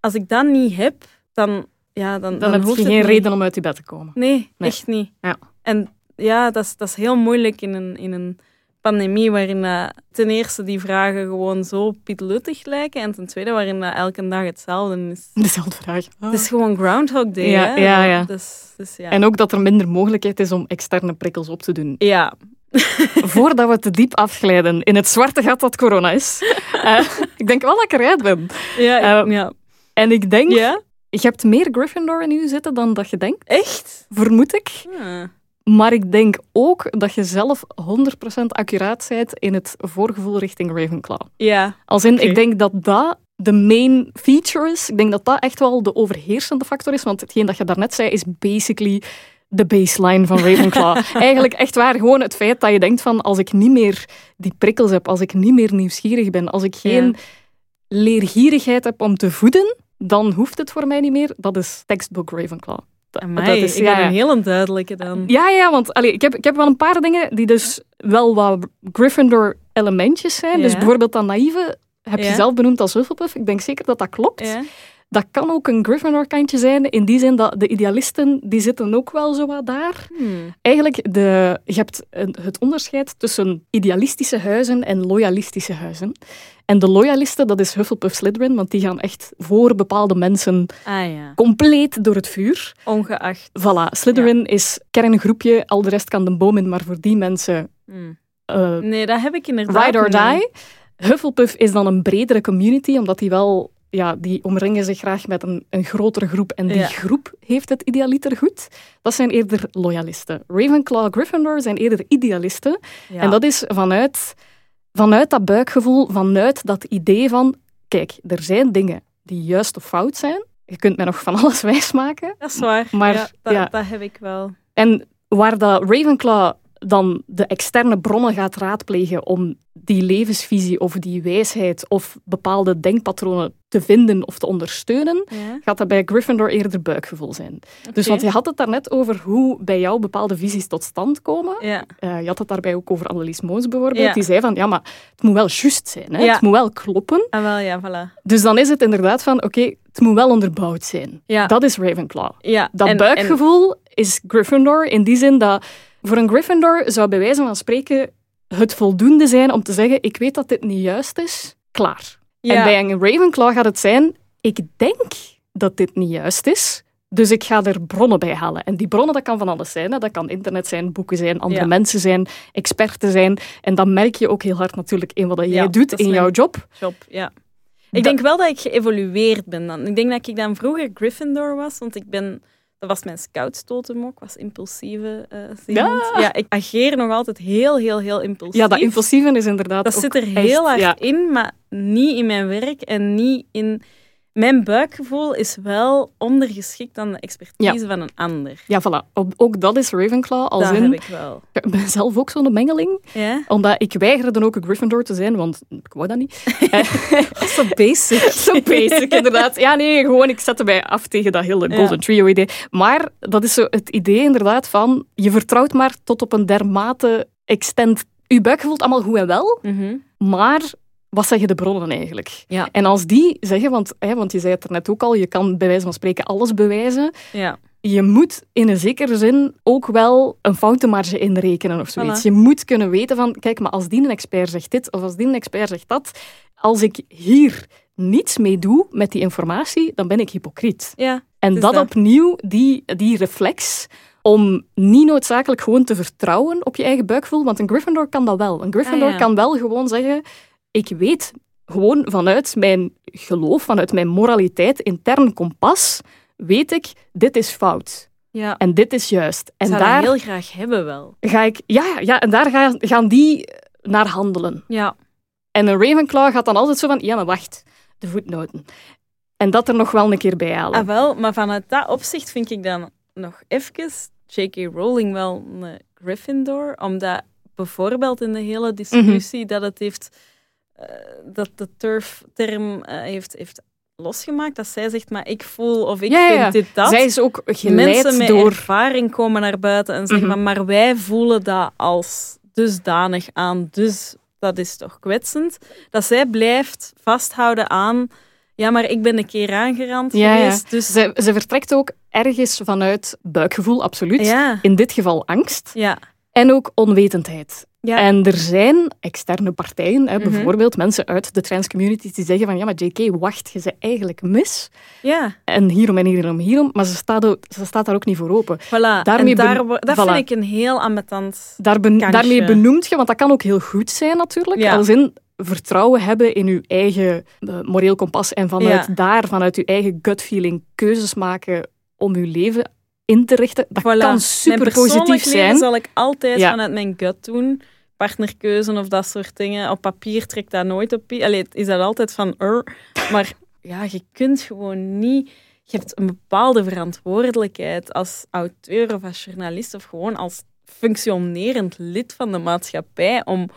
als ik dat niet heb, dan, ja, dan, Dan, heb je geen reden om uit je bed te komen. Nee, Nee. echt niet. Ja. En ja, dat is, dat is heel moeilijk in een, in een pandemie waarin dat ten eerste die vragen gewoon zo pietluttig lijken en ten tweede waarin dat elke dag hetzelfde is. Dezelfde vraag. Het is gewoon Groundhog Day, Ja, hè? ja, ja. Dus, dus ja. En ook dat er minder mogelijkheid is om externe prikkels op te doen. ja, Voordat we te diep afglijden in het zwarte gat dat corona is. Eh, ik denk wel dat ik eruit ben. ja, Eh, ja. En ik denk, ja. je hebt meer Gryffindor in u zitten dan dat je denkt, Echt? vermoed ik. Ah. Maar ik denk ook dat je zelf 100% accuraat bent in het voorgevoel richting Ravenclaw. Ja. Als in, ik denk dat dat de main feature is. Ik denk dat dat echt wel de overheersende factor is. Want hetgeen dat je daarnet zei, is basically de baseline van Ravenclaw. Eigenlijk echt waar, gewoon het feit dat je denkt van als ik niet meer die prikkels heb, als ik niet meer nieuwsgierig ben, als ik geen Ja. leergierigheid heb om te voeden, dan hoeft het voor mij niet meer. Dat is textbook Ravenclaw. Dat, Amai, dat is, ik ja, een heel duidelijke dan. Ja, ja, want allee, ik, heb, ik heb wel een paar dingen die dus wel wat Gryffindor-elementjes zijn. Dus bijvoorbeeld dat naïeve heb je zelf benoemd als Hufflepuff. Ik denk zeker dat dat klopt. Ja. Dat kan ook een Gryffindor-kantje zijn, in die zin dat de idealisten, die zitten ook wel zo wat daar. Hmm. Eigenlijk, de, je hebt het onderscheid tussen idealistische huizen en loyalistische huizen. En de loyalisten, dat is Hufflepuff Slytherin, want die gaan echt voor bepaalde mensen Ah ja. compleet door het vuur. Ongeacht. Voilà, Slytherin is kerngroepje, al de rest kan de boom in, maar voor die mensen Hmm. eh Nee, dat heb ik inderdaad ride or die. Hufflepuff is dan een bredere community, omdat die wel, ja, die omringen zich graag met een, een grotere groep en die Ja. groep heeft het idealiter goed. Dat zijn eerder loyalisten. Ravenclaw, Gryffindor zijn eerder idealisten. Ja. En dat is vanuit, vanuit dat buikgevoel, vanuit dat idee van, kijk, er zijn dingen die juist of fout zijn. Je kunt mij nog van alles wijsmaken. Dat is waar. Maar, ja, dat, dat heb ik wel. En waar dat Ravenclaw dan de externe bronnen gaat raadplegen om die levensvisie of die wijsheid of bepaalde denkpatronen te vinden of te ondersteunen, Ja. gaat dat bij Gryffindor eerder buikgevoel zijn. Dus want je had het daarnet over hoe bij jou bepaalde visies tot stand komen. Ja. Eh, je had het daarbij ook over Annelies Moos bijvoorbeeld. Ja. Die zei van, ja, maar het moet wel juist zijn. Hè? Het moet wel kloppen. Ah, wel, ja, voilà. Dus dan is het inderdaad van, oké, het moet wel onderbouwd zijn. Dat is Ravenclaw. Dat en- buikgevoel is Gryffindor in die zin dat voor een Gryffindor zou bij wijze van spreken het voldoende zijn om te zeggen ik weet dat dit niet juist is, klaar. en- ja. En bij een Ravenclaw gaat het zijn ik denk dat dit niet juist is, dus ik ga er bronnen bij halen. En die bronnen, dat kan van alles zijn. Hè. Dat kan internet zijn, boeken zijn, andere Ja. mensen zijn, experten zijn. En dat merk je ook heel hard natuurlijk in wat jij Ja, doet in jouw job. job, ja. Ik Dat- denk wel dat ik geëvolueerd ben dan. Ik denk dat ik dan vroeger Gryffindor was, want ik ben... Dat was mijn scoutstotem ook, was impulsieve iemand. Ja. Ja, ik ageer nog altijd heel, heel, heel impulsief. Ja, dat impulsieve is inderdaad Dat zit er echt- heel hard ja. in, maar niet in mijn werk en niet in... Mijn buikgevoel is wel ondergeschikt aan de expertise van een ander. Ja, voilà. Ook- dat is Ravenclaw. Als dat in, heb ik wel. ik ben zelf ook zo'n mengeling. Ja? Omdat ik weigerde ook een Gryffindor te zijn, want ik wou dat niet. Zo basic. Zo basic, inderdaad. Ja, nee, gewoon, ik zette mij af tegen dat hele Ja. Golden Trio-idee. Maar dat is zo het idee inderdaad van, je vertrouwt maar tot op een dermate extent. Je buik voelt allemaal goed en wel, Mhm. maar wat zeggen de bronnen eigenlijk? Ja. En als die zeggen, want, hè, want je zei het er net ook al, je kan bij wijze van spreken alles bewijzen. Ja. Je moet in een zekere zin ook wel een foutenmarge inrekenen of zoiets. Voilà. Je moet kunnen weten van, kijk, maar als die een expert zegt dit of als die een expert zegt dat, als ik hier niets mee doe met die informatie, dan ben ik hypocriet. Ja. En dat, dat. opnieuw, die, die reflex om niet noodzakelijk gewoon te vertrouwen op je eigen buikgevoel, want een Gryffindor kan dat wel. Een Gryffindor Ah, ja. kan wel gewoon zeggen, ik weet gewoon vanuit mijn geloof, vanuit mijn moraliteit, intern kompas, weet ik, dit is fout. Ja. En dit is juist. En zou daar heel graag hebben wel. ga ik, ja, ja, en daar gaan, gaan die naar handelen. Ja. En een Ravenclaw gaat dan altijd zo van, ja, maar wacht, de voetnoten. En dat er nog wel een keer bij halen. Ah, wel, maar vanuit dat opzicht vind ik dan nog even J.K. Rowling wel een Gryffindor, omdat bijvoorbeeld in de hele discussie dat het heeft, dat de turf-term eh, heeft, heeft losgemaakt, dat zij zegt, maar ik voel of ik Ja, vind ja. dit dat. Zij is ook geleid Mensen met door... ervaring komen naar buiten en zeggen, van, maar wij voelen dat als dusdanig aan, dus dat is toch kwetsend. Dat zij blijft vasthouden aan, ja, maar ik ben een keer aangerand Ja, geweest, dus... Ze, ze vertrekt ook ergens vanuit buikgevoel, absoluut. In dit geval angst. ja. En ook onwetendheid. Ja. En er zijn externe partijen, hè, Mhm. bijvoorbeeld mensen uit de trans community, die zeggen van ja, maar JK, wacht je ze eigenlijk mis. Ja, En hierom en hierom en hierom. Maar ze staat, ook, ze staat daar ook niet voor open. voilà. Daarmee en daar, dat voilà. vind ik een heel ambetant... Daar ben- Kansje. daarmee benoemt je, want dat kan ook heel goed zijn natuurlijk. Ja. Als in vertrouwen hebben in je eigen eh, moreel kompas en vanuit Ja. daar, vanuit je eigen gut feeling, keuzes maken om je leven in te richten. Dat Voilà. kan super positief zijn. zal ik altijd Ja. vanuit mijn gut doen. Partnerkeuze of dat soort dingen. Op papier trekt dat nooit op. Allee, is dat altijd van... Maar ja, je kunt gewoon niet... Je hebt een bepaalde verantwoordelijkheid als auteur of als journalist of gewoon als functionerend lid van de maatschappij om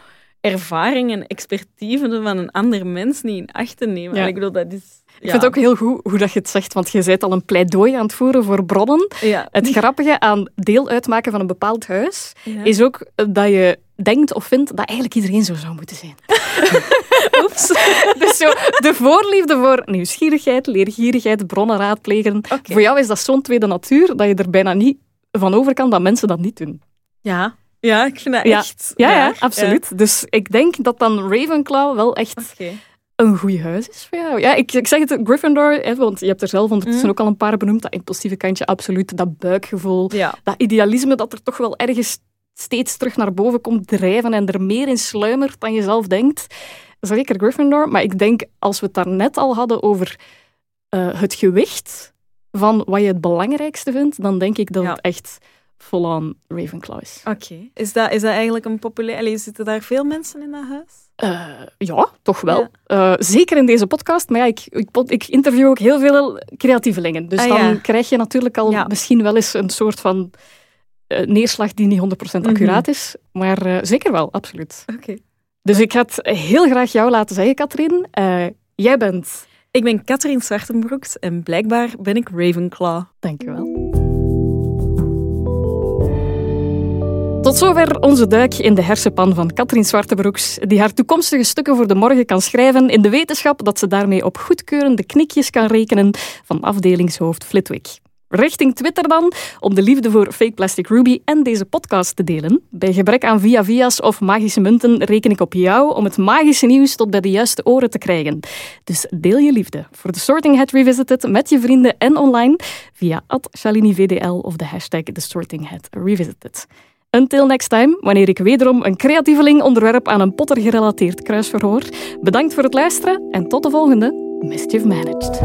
ervaring en expertise van een ander mens niet in acht te nemen. Ja. En ik bedoel, dat is... Ik vind het ook heel goed hoe dat je het zegt, want je bent al een pleidooi aan het voeren voor bronnen. Ja. Het grappige aan deel uitmaken van een bepaald huis Ja. is ook dat je denkt of vindt dat eigenlijk iedereen zo zou moeten zijn. Oeps. Dus zo, de voorliefde voor nieuwsgierigheid, leergierigheid, bronnen raadplegen. Voor jou is dat zo'n tweede natuur dat je er bijna niet van over kan dat mensen dat niet doen. Ja. Ja, ik vind dat Ja. echt Ja, ja, absoluut. Dus ik denk dat dan Ravenclaw wel echt een goed huis is voor jou. Ja, ik, ik zeg het, Gryffindor, hè, want je hebt er zelf ondertussen Mm. ook al een paar benoemd. Dat impulsieve kantje, absoluut. Dat buikgevoel, Ja. dat idealisme dat er toch wel ergens steeds terug naar boven komt drijven en er meer in sluimert dan je zelf denkt. Zeker Gryffindor, maar ik denk als we het daar net al hadden over eh, het gewicht van wat je het belangrijkste vindt, dan denk ik dat Ja. het echt full-on Ravenclaw is. Oké. Is, dat, is dat eigenlijk een populair... Allee, zitten daar veel mensen in dat huis? Eh, ja, toch wel. Ja. Eh, zeker in deze podcast. Maar ja, ik, ik, ik interview ook heel veel creatievelingen. Dus Ah, dan ja. krijg je natuurlijk al Ja. misschien wel eens een soort van eh, neerslag die niet 100% accuraat is. Maar zeker wel, absoluut. Oké. Dus ik ga het heel graag jou laten zeggen, Katrien. Jij bent... Ik ben Katrien Zwartenbroeks en blijkbaar ben ik Ravenclaw. Dank Tot zover onze duik in de hersenpan van Katrien Zwartebroeks, die haar toekomstige stukken voor de morgen kan schrijven in de wetenschap dat ze daarmee op goedkeurende knikjes kan rekenen van afdelingshoofd Flitwick. Richting Twitter dan, om de liefde voor Fake Plastic Ruby en deze podcast te delen. Bij gebrek aan via-via's of magische munten reken ik op jou om het magische nieuws tot bij de juiste oren te krijgen. Dus deel je liefde voor de Sorting Hat Revisited met je vrienden en online via @shalinivdl of de hashtag The Sorting Hat Revisited. Until next time, wanneer ik wederom een creatieveling onderwerp aan een Potter-gerelateerd kruisverhoor. Bedankt voor het luisteren en tot de volgende Mischief Managed.